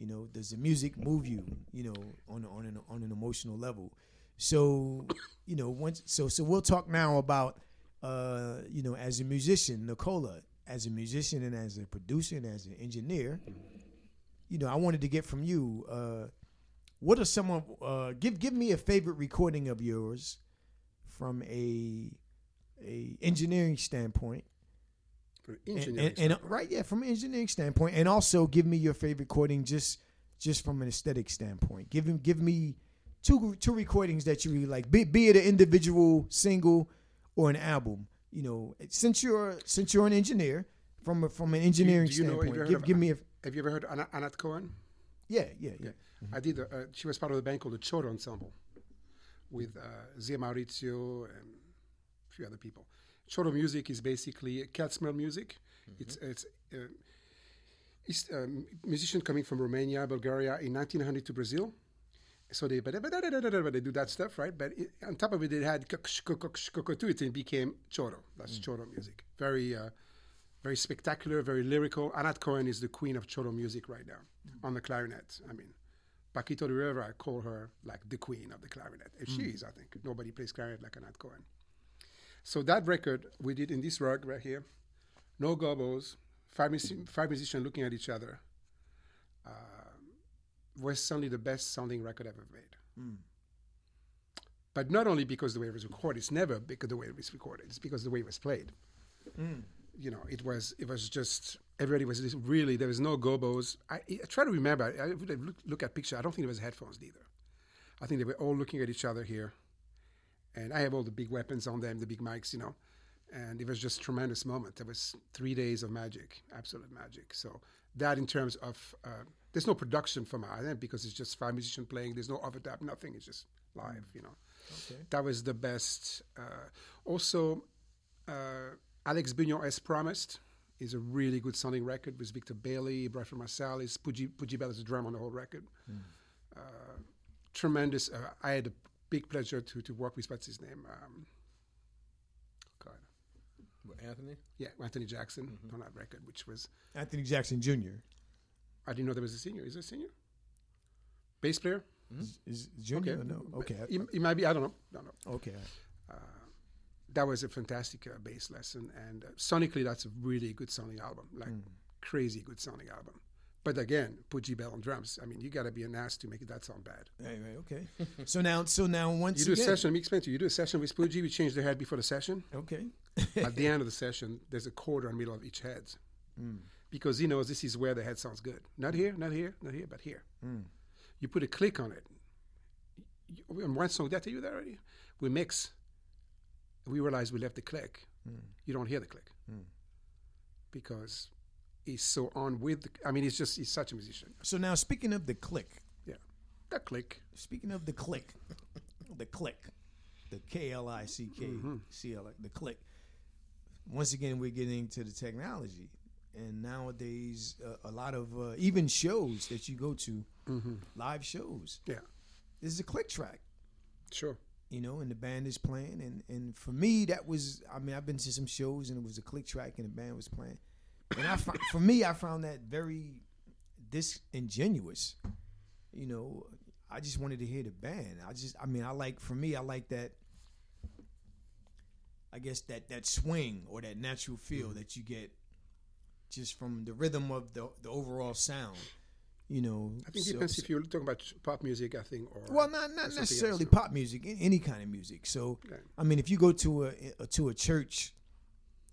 you know, does the music move you? You know, on on an on an emotional level. So, you know, once so so we'll talk now about uh, you know, as a musician, Nicola, as a musician and as a producer and as an engineer, you know, I wanted to get from you, uh, what are some of uh, give give me a favorite recording of yours from a a engineering standpoint and, engineering. and, and, uh, right, yeah, from an engineering standpoint, and also give me your favorite recording just just from an aesthetic standpoint. Give him, give me two two recordings that you really like, be, be it an individual single or an album. You know, since you're since you're an engineer from a, from an engineering do you know- have you standpoint, heard give of- give me a Have you ever heard Anna, Anat Cohen? yeah yeah yeah. I did. A, uh, she was part of the band called the Choro Ensemble with uh, Zé Maurício and a few other people. Choro music is basically Catskill music. It's it's uh, it's um, musician coming from Romania, Bulgaria in 1900 to Brazil. So they but they do that stuff, right? But it, on top of it, it had to it and became choro. That's choro music. Very, uh, very spectacular, very lyrical. Anat Cohen is the queen of choro music right now on the clarinet. I mean, Paquito D'Rivera, I call her like the queen of the clarinet. And she is, I think. Nobody plays clarinet like Anat Cohen. So that record we did in this rug right here, no gobos, five, five musicians looking at each other, uh, was certainly the best sounding record I've ever made. Hmm. But not only because the way it was recorded, it's never because the way it was recorded. It's because the way it was played. Hmm. You know, it was it was just everybody was just really there was no gobos. I, I try to remember. I, I look, look at picture. I don't think there was headphones either. I think they were all looking at each other here, and I have all the big weapons on them, the big mics, you know. And it was just a tremendous moment. There was three days of magic, absolute magic. So that, in terms of, uh, there's no production for my end because it's just five musicians playing. There's no overdub, nothing. It's just live, you know. Okay. That was the best. Uh, also, uh, Alex Bugnon, as promised, is a really good sounding record with Victor Bailey, Branford Marsalis, Poogie, Poogie Bell is a drum on the whole record. Uh, tremendous. Uh, I had a big pleasure to, to work with, what's his name? Um, Anthony? Yeah, Anthony Jackson on that record, which was, Anthony Jackson Jr. I didn't know there was a senior. Is there a senior? Bass player? Is, is Junior or no? Okay, He, he might be, I don't know. Don't know. okay. that was a fantastic uh, bass lesson, and uh, sonically, that's a really good sounding album, like crazy good sounding album. But again, Poogie Bell on drums. I mean, you got to be an ass to make that sound bad. Anyway, okay. so now, so now once You do a session. Let me explain to you. You do a session with Poogie. We change the head before the session. Okay. At the end of the session, there's a quarter in the middle of each head, hmm. because he knows this is where the head sounds good. Not here, not here, not here, but here. Hmm. You put a click on it. You- On one song, did I tell you that already? We mix. We realize we left the click. Hmm. You don't hear the click because he's so on with. The, I mean, he's just he's such a musician. So now, speaking of the click, Yeah, that click. speaking of the click, the click, the K L I C K. C L I, the click. Once again, we're getting to the technology. and nowadays uh, a lot of uh, even shows that you go to, Mm-hmm. live shows. Yeah. This is a click track. Sure. you know, and the band is playing, and and for me that was, I mean, I've been to some shows and it was a click track and the band was playing, and I for me I found that very disingenuous, you know. I just wanted to hear the band. I just, I mean, I like for me, I like that. I guess that that swing or that natural feel mm-hmm. that you get just from the rhythm of the the overall sound, you know. I think it so- depends if you're talking about pop music, I think, or well, not not necessarily else. pop music, any kind of music. So, Okay. I mean, if you go to a, a to a church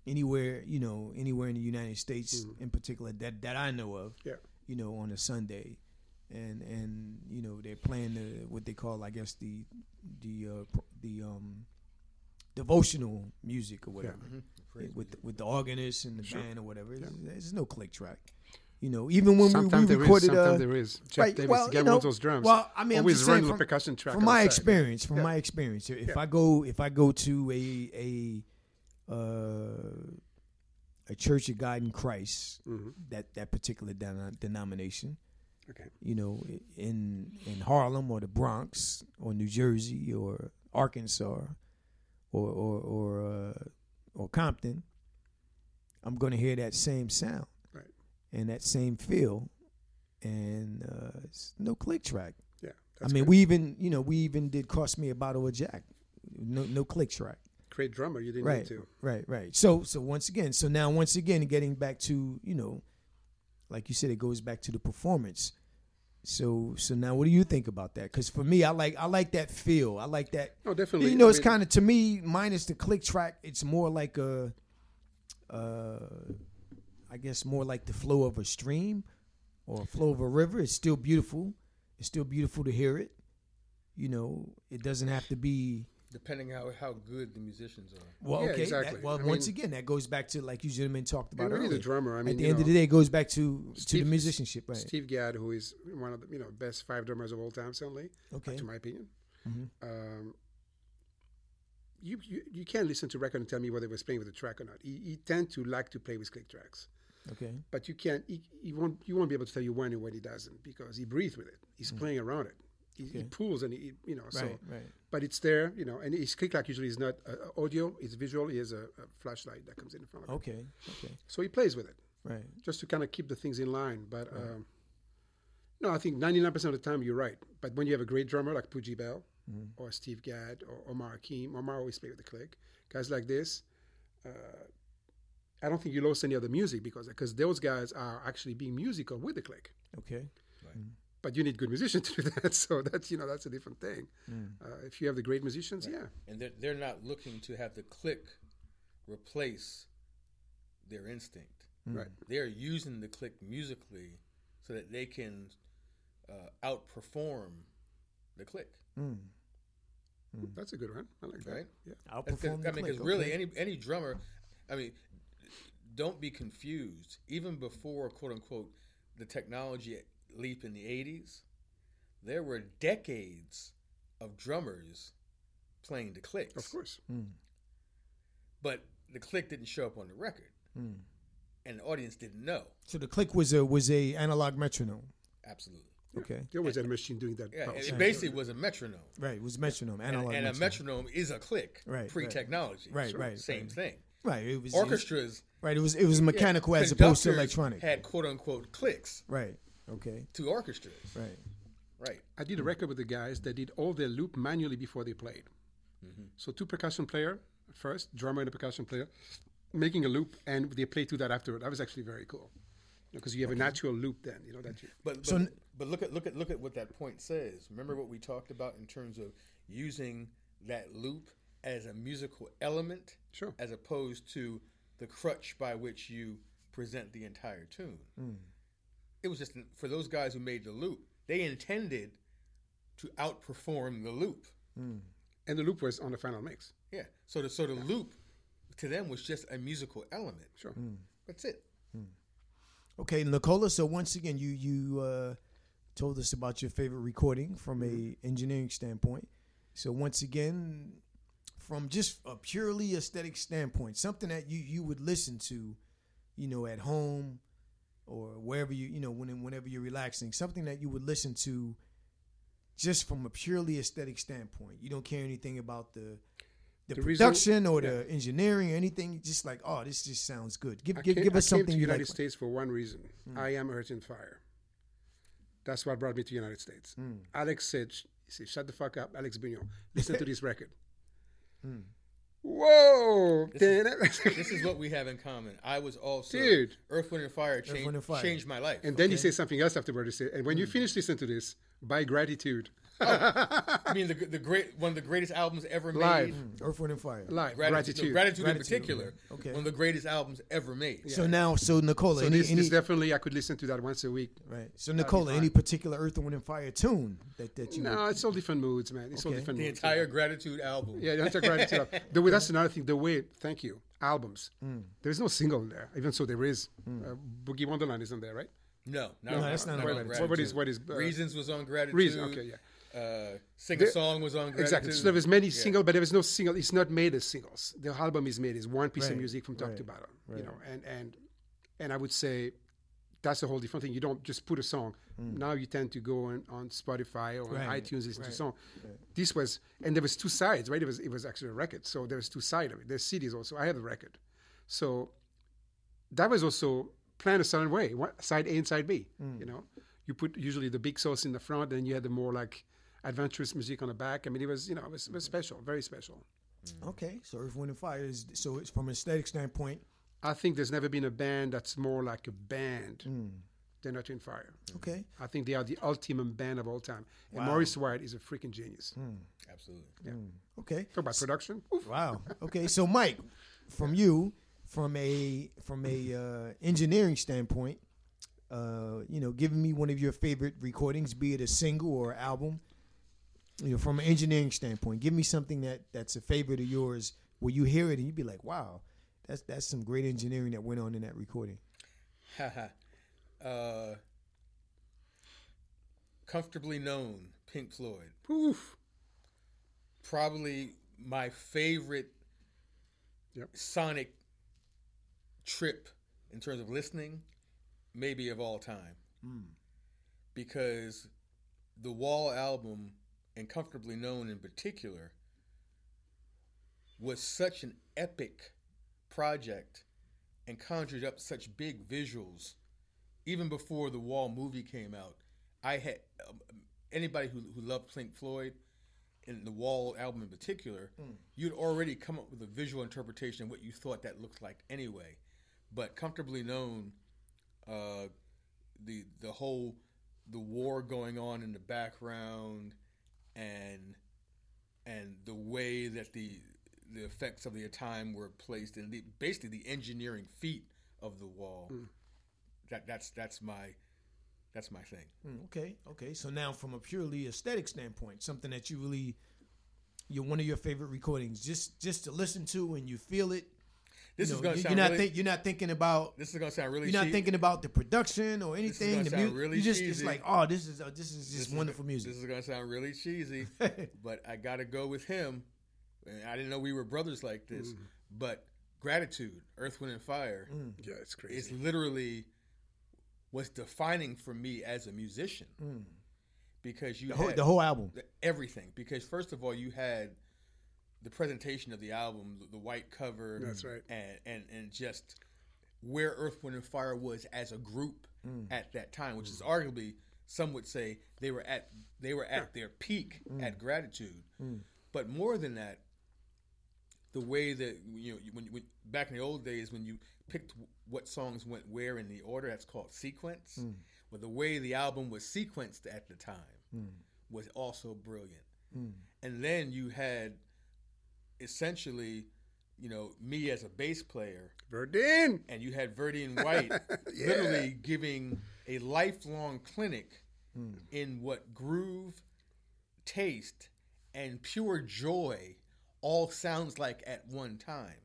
anywhere, you know, anywhere in the United States, in particular, that that I know of, Mm-hmm. Yeah. you know, on a Sunday, and and you know they're playing the what they call, I guess the the uh, the um devotional music or whatever, Praise with the, with the organist and the Sure. band or whatever. There's, there's no click track. You know, even when Sometimes we, we there is. recorded, Sometimes uh, there is. Jeff right, Davis, well, you know, those drums. Well, I mean, I'm always just running saying the from, percussion track. from my side. experience, from Yeah. my experience, if Yeah. I go if I go to a a uh, a Church of God in Christ, Mhm. that that particular den- denomination, Okay. you know, in in Harlem or the Bronx or New Jersey or Arkansas or or or, uh, or Compton, I'm going to hear that same sound Right. and that same feel, and uh, it's no click track. Yeah. I mean, good. we even you know we even did cost me a bottle of Jack, no no click track. Great drummer. You didn't Right, need to. right, right. So so once again, so now once again, getting back to you know, like you said, it goes back to the performance. So so now, what do you think about that? Because for me, I like I like that feel. I like that. No, definitely. You know, I it's kind of to me minus the click track. It's more like a, uh, I guess more like the flow of a stream, or a flow of a river. It's still beautiful. It's still beautiful to hear it. You know, it doesn't have to be. Depending how how good the musicians are. Well, Yeah, okay. exactly. That, well, I once mean- again, that goes back to like you gentlemen talked about really earlier. the drummer. I mean, At the end know, of the day, it goes back to to Steve- the musicianship, right? Steve Gadd, who is one of the you know best five drummers of all time, certainly, okay. to my opinion. Mhm. Um, you, you you can't listen to record and tell me whether he was playing with a track or not. He, he tend to like to play with click tracks, Okay. but you can't. He, he won't. You won't be able to tell you when and when he doesn't because he breathes with it. He's playing around it. He, he Mm. Pulls and he you know so. Right. Right. But it's there, you know, and his click track usually is not uh, audio; it's visual. He has a, a flashlight that comes in front of it, Okay. Okay. so he plays with it Right. just to kind of keep the things in line. But um, no, I think 99% of the time you're right. But when you have a great drummer like Poogie Bell or Steve Gadd or Omar Hakim, Omar always play with the click. Guys like this, uh, I don't think you lost any other music because because those guys are actually being musical with the click. Okay. But you need good musicians to do that, *laughs* so that's you know that's a different thing. Mm. Uh, if you have the great musicians, yeah, and they're they're not looking to have the click replace their instinct. right. They're using the click musically so that they can uh, outperform the click. Mm. That's a good one. I like that. Yeah. That's 'cause- Outperform I mean, because really, okay. any any drummer, I mean, don't be confused. Even before quote unquote the technology leap in the '80s, there were decades of drummers playing the clicks. Of course. Mm. but the click didn't show up on the record, Mm. and the audience didn't know. So the click was a was a analog metronome. Absolutely, Okay. There was had a machine doing that. yeah. pulse. It basically was a metronome, Right. It was a metronome. and, Analog. and a metronome is a click, Right, right. pre-technology, Right, Sure, right, same right. thing. Right. It was Orchestras Right. It was it was yeah, mechanical as opposed to electronic. Had quote unquote clicks right. Okay. to orchestras, Right. right? I did a record with the guys that did all their loop manually before they played. Mm-hmm. So two percussion player first, drummer and a percussion player, making a loop, and they play to that afterward. That was actually very cool because you have a natural loop then. You know that you. But but, So n- but look at look at look at what that point says. Remember what we talked about in terms of using that loop as a musical element, Sure. as opposed to the crutch by which you present the entire tune. Hmm. It was just for those guys who made the loop. They intended to outperform the loop. And the loop was on the final mix. Yeah. So the so the loop to them was just a musical element. Sure. Hmm. That's it. Hmm. Okay, Nicola. So once again, you you uh, told us about your favorite recording from a mm-hmm. engineering standpoint. So once again, from just a purely aesthetic standpoint, something that you you would listen to, you know, at home or wherever you, you know, when, whenever you're relaxing, something that you would listen to just from a purely aesthetic standpoint. You don't care anything about the the, The reason- production or the engineering or anything. Just like, oh, this just sounds good. Give give, came, give us I came something to you United like. States for one reason. I am and Fire. That's what brought me to United States. Hmm. Alex said, he said, shut the fuck up, Alex Bugnon. Listen to *laughs* this record. Hmm. Whoa! This This is *laughs* what we have in common. I was also Dude. Earth, Wind, and Fire, changed, Wind, and Fire. changed my life. and then you say something else afterward. He said, and when you hmm. finish listening to this, by gratitude. I mean, the, the great one of the greatest albums ever made. Live. Earth, Wind, and Fire. Live. Gratitude, Gratitude. no, gratitude, in Gratitude, particular. okay. One of the greatest albums ever made. So now, so Nicola, So any, this, any this definitely, I could listen to that once a week. right? So Nicola, any particular Earth, Wind, and Fire tune that that you? No, it's all different moods, man. It's all different The moods. entire Gratitude album. Yeah, the entire gratitude. *laughs* the way that's another thing. The way, thank you, albums. Hmm. There's no single in there, even so there is. Uh, Boogie Wonderland isn't there, right? No, not No, that's not on on Gratitude. Gratitude. What is what is uh, Reasons was on Gratitude. Reason? Okay, yeah. Uh, Sing a Song was on Gratitude. Exactly. So there was many single, but there was no single. It's not made as singles. The album is made as one piece Right, of music from top to right, bottom. You know, and and and I would say that's a whole different thing. You don't just put a song. Now you tend to go on, on Spotify or on Mm. iTunes listen to right, a song. This was, and there was two sides, right? It was it was actually a record, so there was two sides of it. There's CDs also. I have a record, so that was also planned a certain way. What, side A and side B. Mm. You know, you put usually the big sauce in the front, and you had the more like adventurous music on the back. I mean, it was you know it was, it was special, very special. Okay, so Earth, Wind, and Fire is so it's from an aesthetic standpoint. I think there's never been a band that's more like a band Mm. than Earth and Fire. Okay, I think they are the ultimate band of all time. And Maurice White is a freaking genius. Absolutely. okay. Talk about production. Oof. Wow. *laughs* Okay, so Mike, from you, from a from a uh, engineering standpoint, uh, you know, giving me one of your favorite recordings, be it a single or album. You know, from an engineering standpoint, give me something that that's a favorite of yours, where you hear it and you'd be like, "Wow, that's that's some great engineering that went on in that recording." Haha. *laughs* uh, Comfortably Numb, Pink Floyd. Oof. Probably my favorite Yep. sonic trip in terms of listening, maybe of all time. Because the Wall album and Comfortably Numb in particular was such an epic project and conjured up such big visuals even before the Wall movie came out. I had um, anybody who, who loved Pink Floyd and the Wall album in particular, you'd already come up with a visual interpretation of what you thought that looked like anyway. But Comfortably Numb, uh, the the whole the war going on in the background, and and the way that the the effects of the time were placed and the, basically the engineering feat of the wall. That that's that's my that's my thing. Mm, okay, okay. So now, from a purely aesthetic standpoint, something that you really, you're one of your favorite recordings, just just to listen to and you feel it. This you is know, gonna you- sound you're not really, think, you're not thinking about this is gonna sound really you're not cheap. thinking about the production or anything. gonna The sound mu- really you just it's like, oh, this is uh, this is just is wonderful go- music. This is gonna sound really cheesy, *laughs* but I gotta go with him. And I didn't know we were brothers like this, but gratitude, Earth, Wind, and Fire Yeah, it's crazy. is literally what's defining for me as a musician. Because you the, whole, the whole album. everything. Because first of all, you had the presentation of the album, the, the white cover. That's right. And, and and just where Earth, Wind, and Fire was as a group mm. at that time, which is mm. arguably some would say they were at they were at their peak mm. at Gratitude. But more than that, the way that you know when, when back in the old days when you picked what songs went where in the order, that's called sequence. But the way the album was sequenced at the time was also brilliant. And then you had essentially, you know, me as a bass player, Verdine. and you had Verdine White *laughs* literally giving a lifelong clinic hmm. in what groove, taste, and pure joy all sounds like at one time.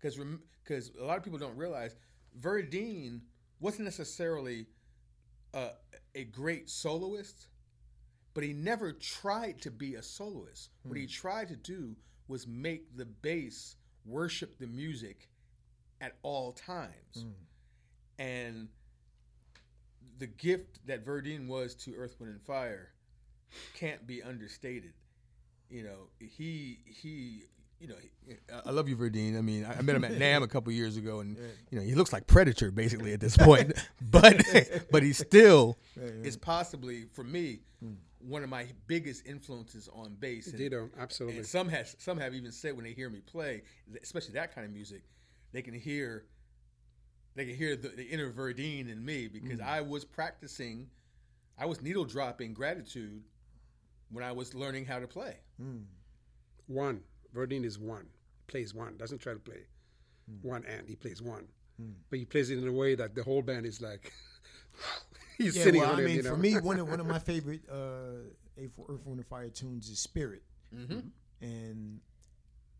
Because because a lot of people don't realize Verdine wasn't necessarily a, a great soloist, but he never tried to be a soloist. What he hmm. tried to do was make the bass worship the music at all times. Hmm. and the gift that Verdine was to Earth, Wind, and Fire can't be understated. You know, he he. You know, I love you, Verdine. I mean, I met him at *laughs* NAMM a couple years ago, and you know, he looks like Predator basically at this point. *laughs* but but he still *laughs* is possibly for me hmm. one of my biggest influences on bass. And- Ditto, absolutely. and some has some have even said when they hear me play, especially that kind of music, they can hear they can hear the, the inner Verdine in me because hmm. I was practicing, I was needle dropping gratitude when I was learning how to play. Hmm. One. Verdine is one. Plays one. Doesn't try to play one and he plays one. But he plays it in a way that the whole band is like *laughs* he's Yeah, sitting well, on I him, mean, you know. for me, one of *laughs* one of my favorite uh, A for Earth, Wind, and Fire tunes is Spirit, Mm-hmm. and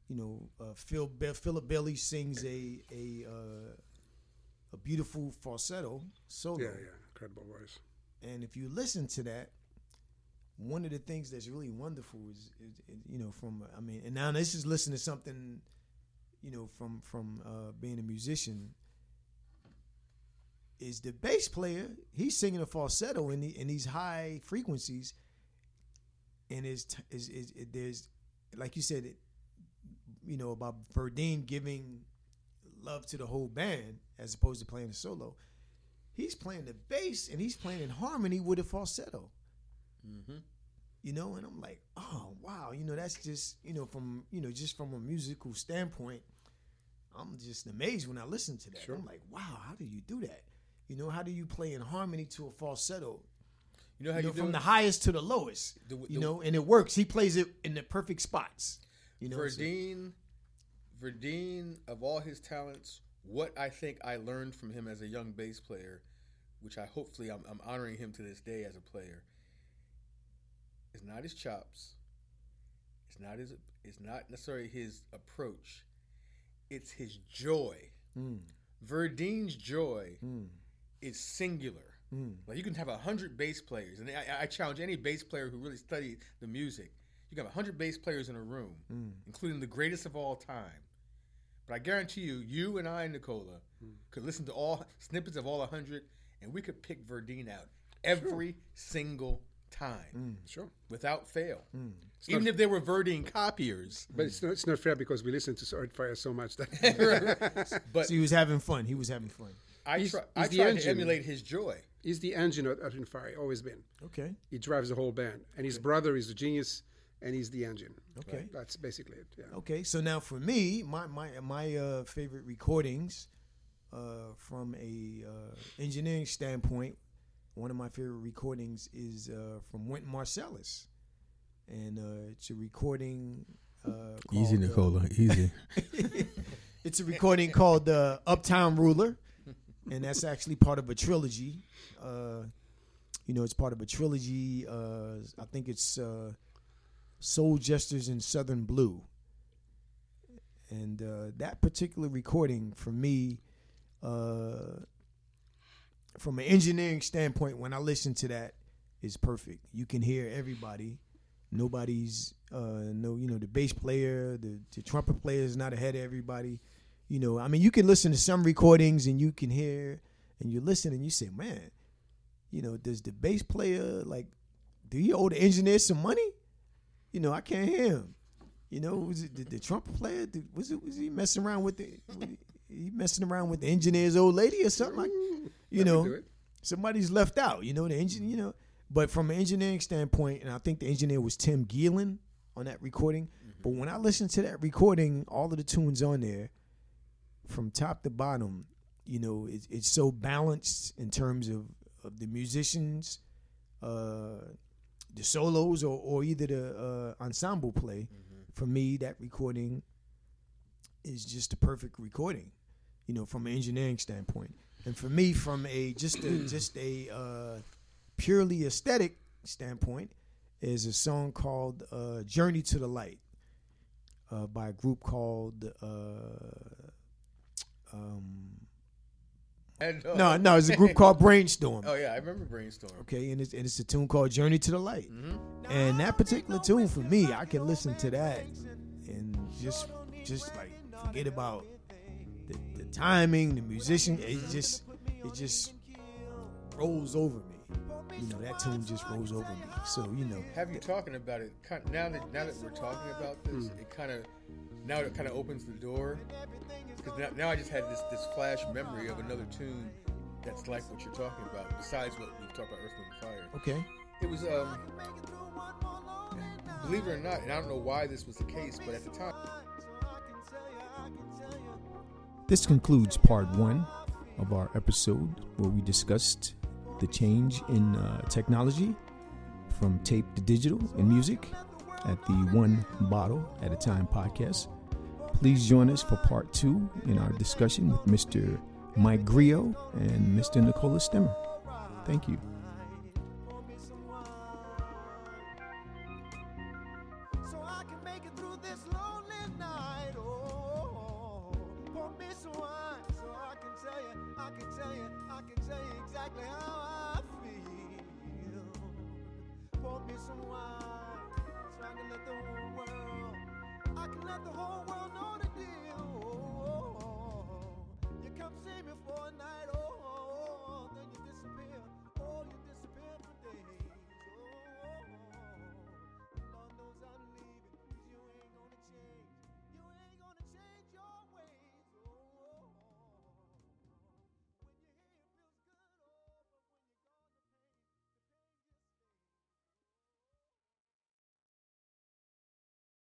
you know, uh, Phil Be- Philip Bailey sings a a uh, a beautiful falsetto solo, yeah, yeah, incredible voice. and if you listen to that, one of the things that's really wonderful is, is, is you know, from I mean, and now this is listening to something, you know, from from uh, being a musician. Is the bass player? He's singing a falsetto in the, in these high frequencies, and is is is there's like you said, it, you know about Verdine giving love to the whole band as opposed to playing a solo. He's playing the bass and he's playing in harmony with a falsetto. Mm-hmm. You know, and I'm like, oh wow, you know, that's just you know from you know just from a musical standpoint, I'm just amazed when I listen to that. Sure. I'm like, wow, how do you do that? You know, how do you play in harmony to a falsetto? You know how You know, from the highest to the lowest. The- you know, and it works. He plays it in the perfect spots. You know, so- Verdine, Verdine, of all his talents, what I think I learned from him as a young bass player, which I hopefully I'm, I'm honoring him to this day as a player, is not his chops. It's not his. It's not necessarily his approach. It's his joy. Mm, Verdine's joy mm, is singular. mm. Like you can have a hundred bass players, and I, I challenge any bass player who really studied the music. You can have a hundred bass players in a room, Mm. including the greatest of all time. But I guarantee you, you and I, Nicola, could listen to all snippets of all a hundred, and we could pick Verdine out every single time Sure. without fail. Mm. Even if they were Verdine copiers. But it's not, it's not fair because we listen to Earth Fire so much that *laughs* *laughs* But So he was having fun. He was having fun. I, He's- try, he's I the tried to emulate his joy. he's the engine of Earth Fire, always been. Okay. He drives the whole band. And his brother is a genius and he's the engine. Okay. That's basically it. Yeah. Okay, so now for me, my my my uh, favorite recordings, uh, from a uh, engineering standpoint, one of my favorite recordings is uh, from Wynton Marsalis, and uh, it's a recording. Uh, *laughs* Nicola. uh, easy. *laughs* it's a recording called uh, Uptown Ruler, and that's actually part of a trilogy. Uh, you know, it's part of a trilogy. Uh, I think it's uh, Soul Gestures in Southern Blue. And uh, that particular recording, for me, uh, from an engineering standpoint, when I listen to that, it's perfect. You can hear everybody. Nobody's uh, no, you know, the bass player, the, the trumpet player is not ahead of everybody. You know, I mean, you can listen to some recordings and you can hear, and you listen and you say, man, you know, does the bass player like, do you owe the engineer some money? You know, I can't hear him. You know, was it the, the trumpet player? Was it was he messing around with the? he messing around with the engineer's old lady or something like? You know, would do it. somebody's left out. You know, the engine. You know, but from an engineering standpoint, and I think the engineer was Tim Geelan on that recording. But when I listen to that recording, all of the tunes on there, from top to bottom, you know, it, it's so balanced in terms of of the musicians, uh, the solos, or or either the uh, ensemble play. For me, that recording is just a perfect recording, you know, from an engineering standpoint. And for me, from a just a *clears throat* just a uh, purely aesthetic standpoint, is a song called uh, "Journey to the Light" uh, by a group called. Uh, um, no, no, it's a group called *laughs* Brainstorm. Oh yeah, I remember Brainstorm. Okay, and it's and it's a tune called "Journey to the Light." And that particular tune for me, I can listen to that and just just like forget about timing, the musician, it just it just rolls over me. You know, that tune just rolls over me. So you know, have you talking about it? Now that now that we're talking about this, mm. it kind of now it kind of opens the door because now, now I just had this this flash memory of another tune that's like what you're talking about. Besides what we've talked about, Earth, Wind, Fire. Okay. It was um, believe it or not, and I don't know why this was the case, but at the time. This concludes part one of our episode where we discussed the change in uh, technology from tape to digital in music at the One Bottle at a Time podcast. Please join us for part two in our discussion with Mr. Mike Grio and Mr. Nicola Stemmer. Thank you.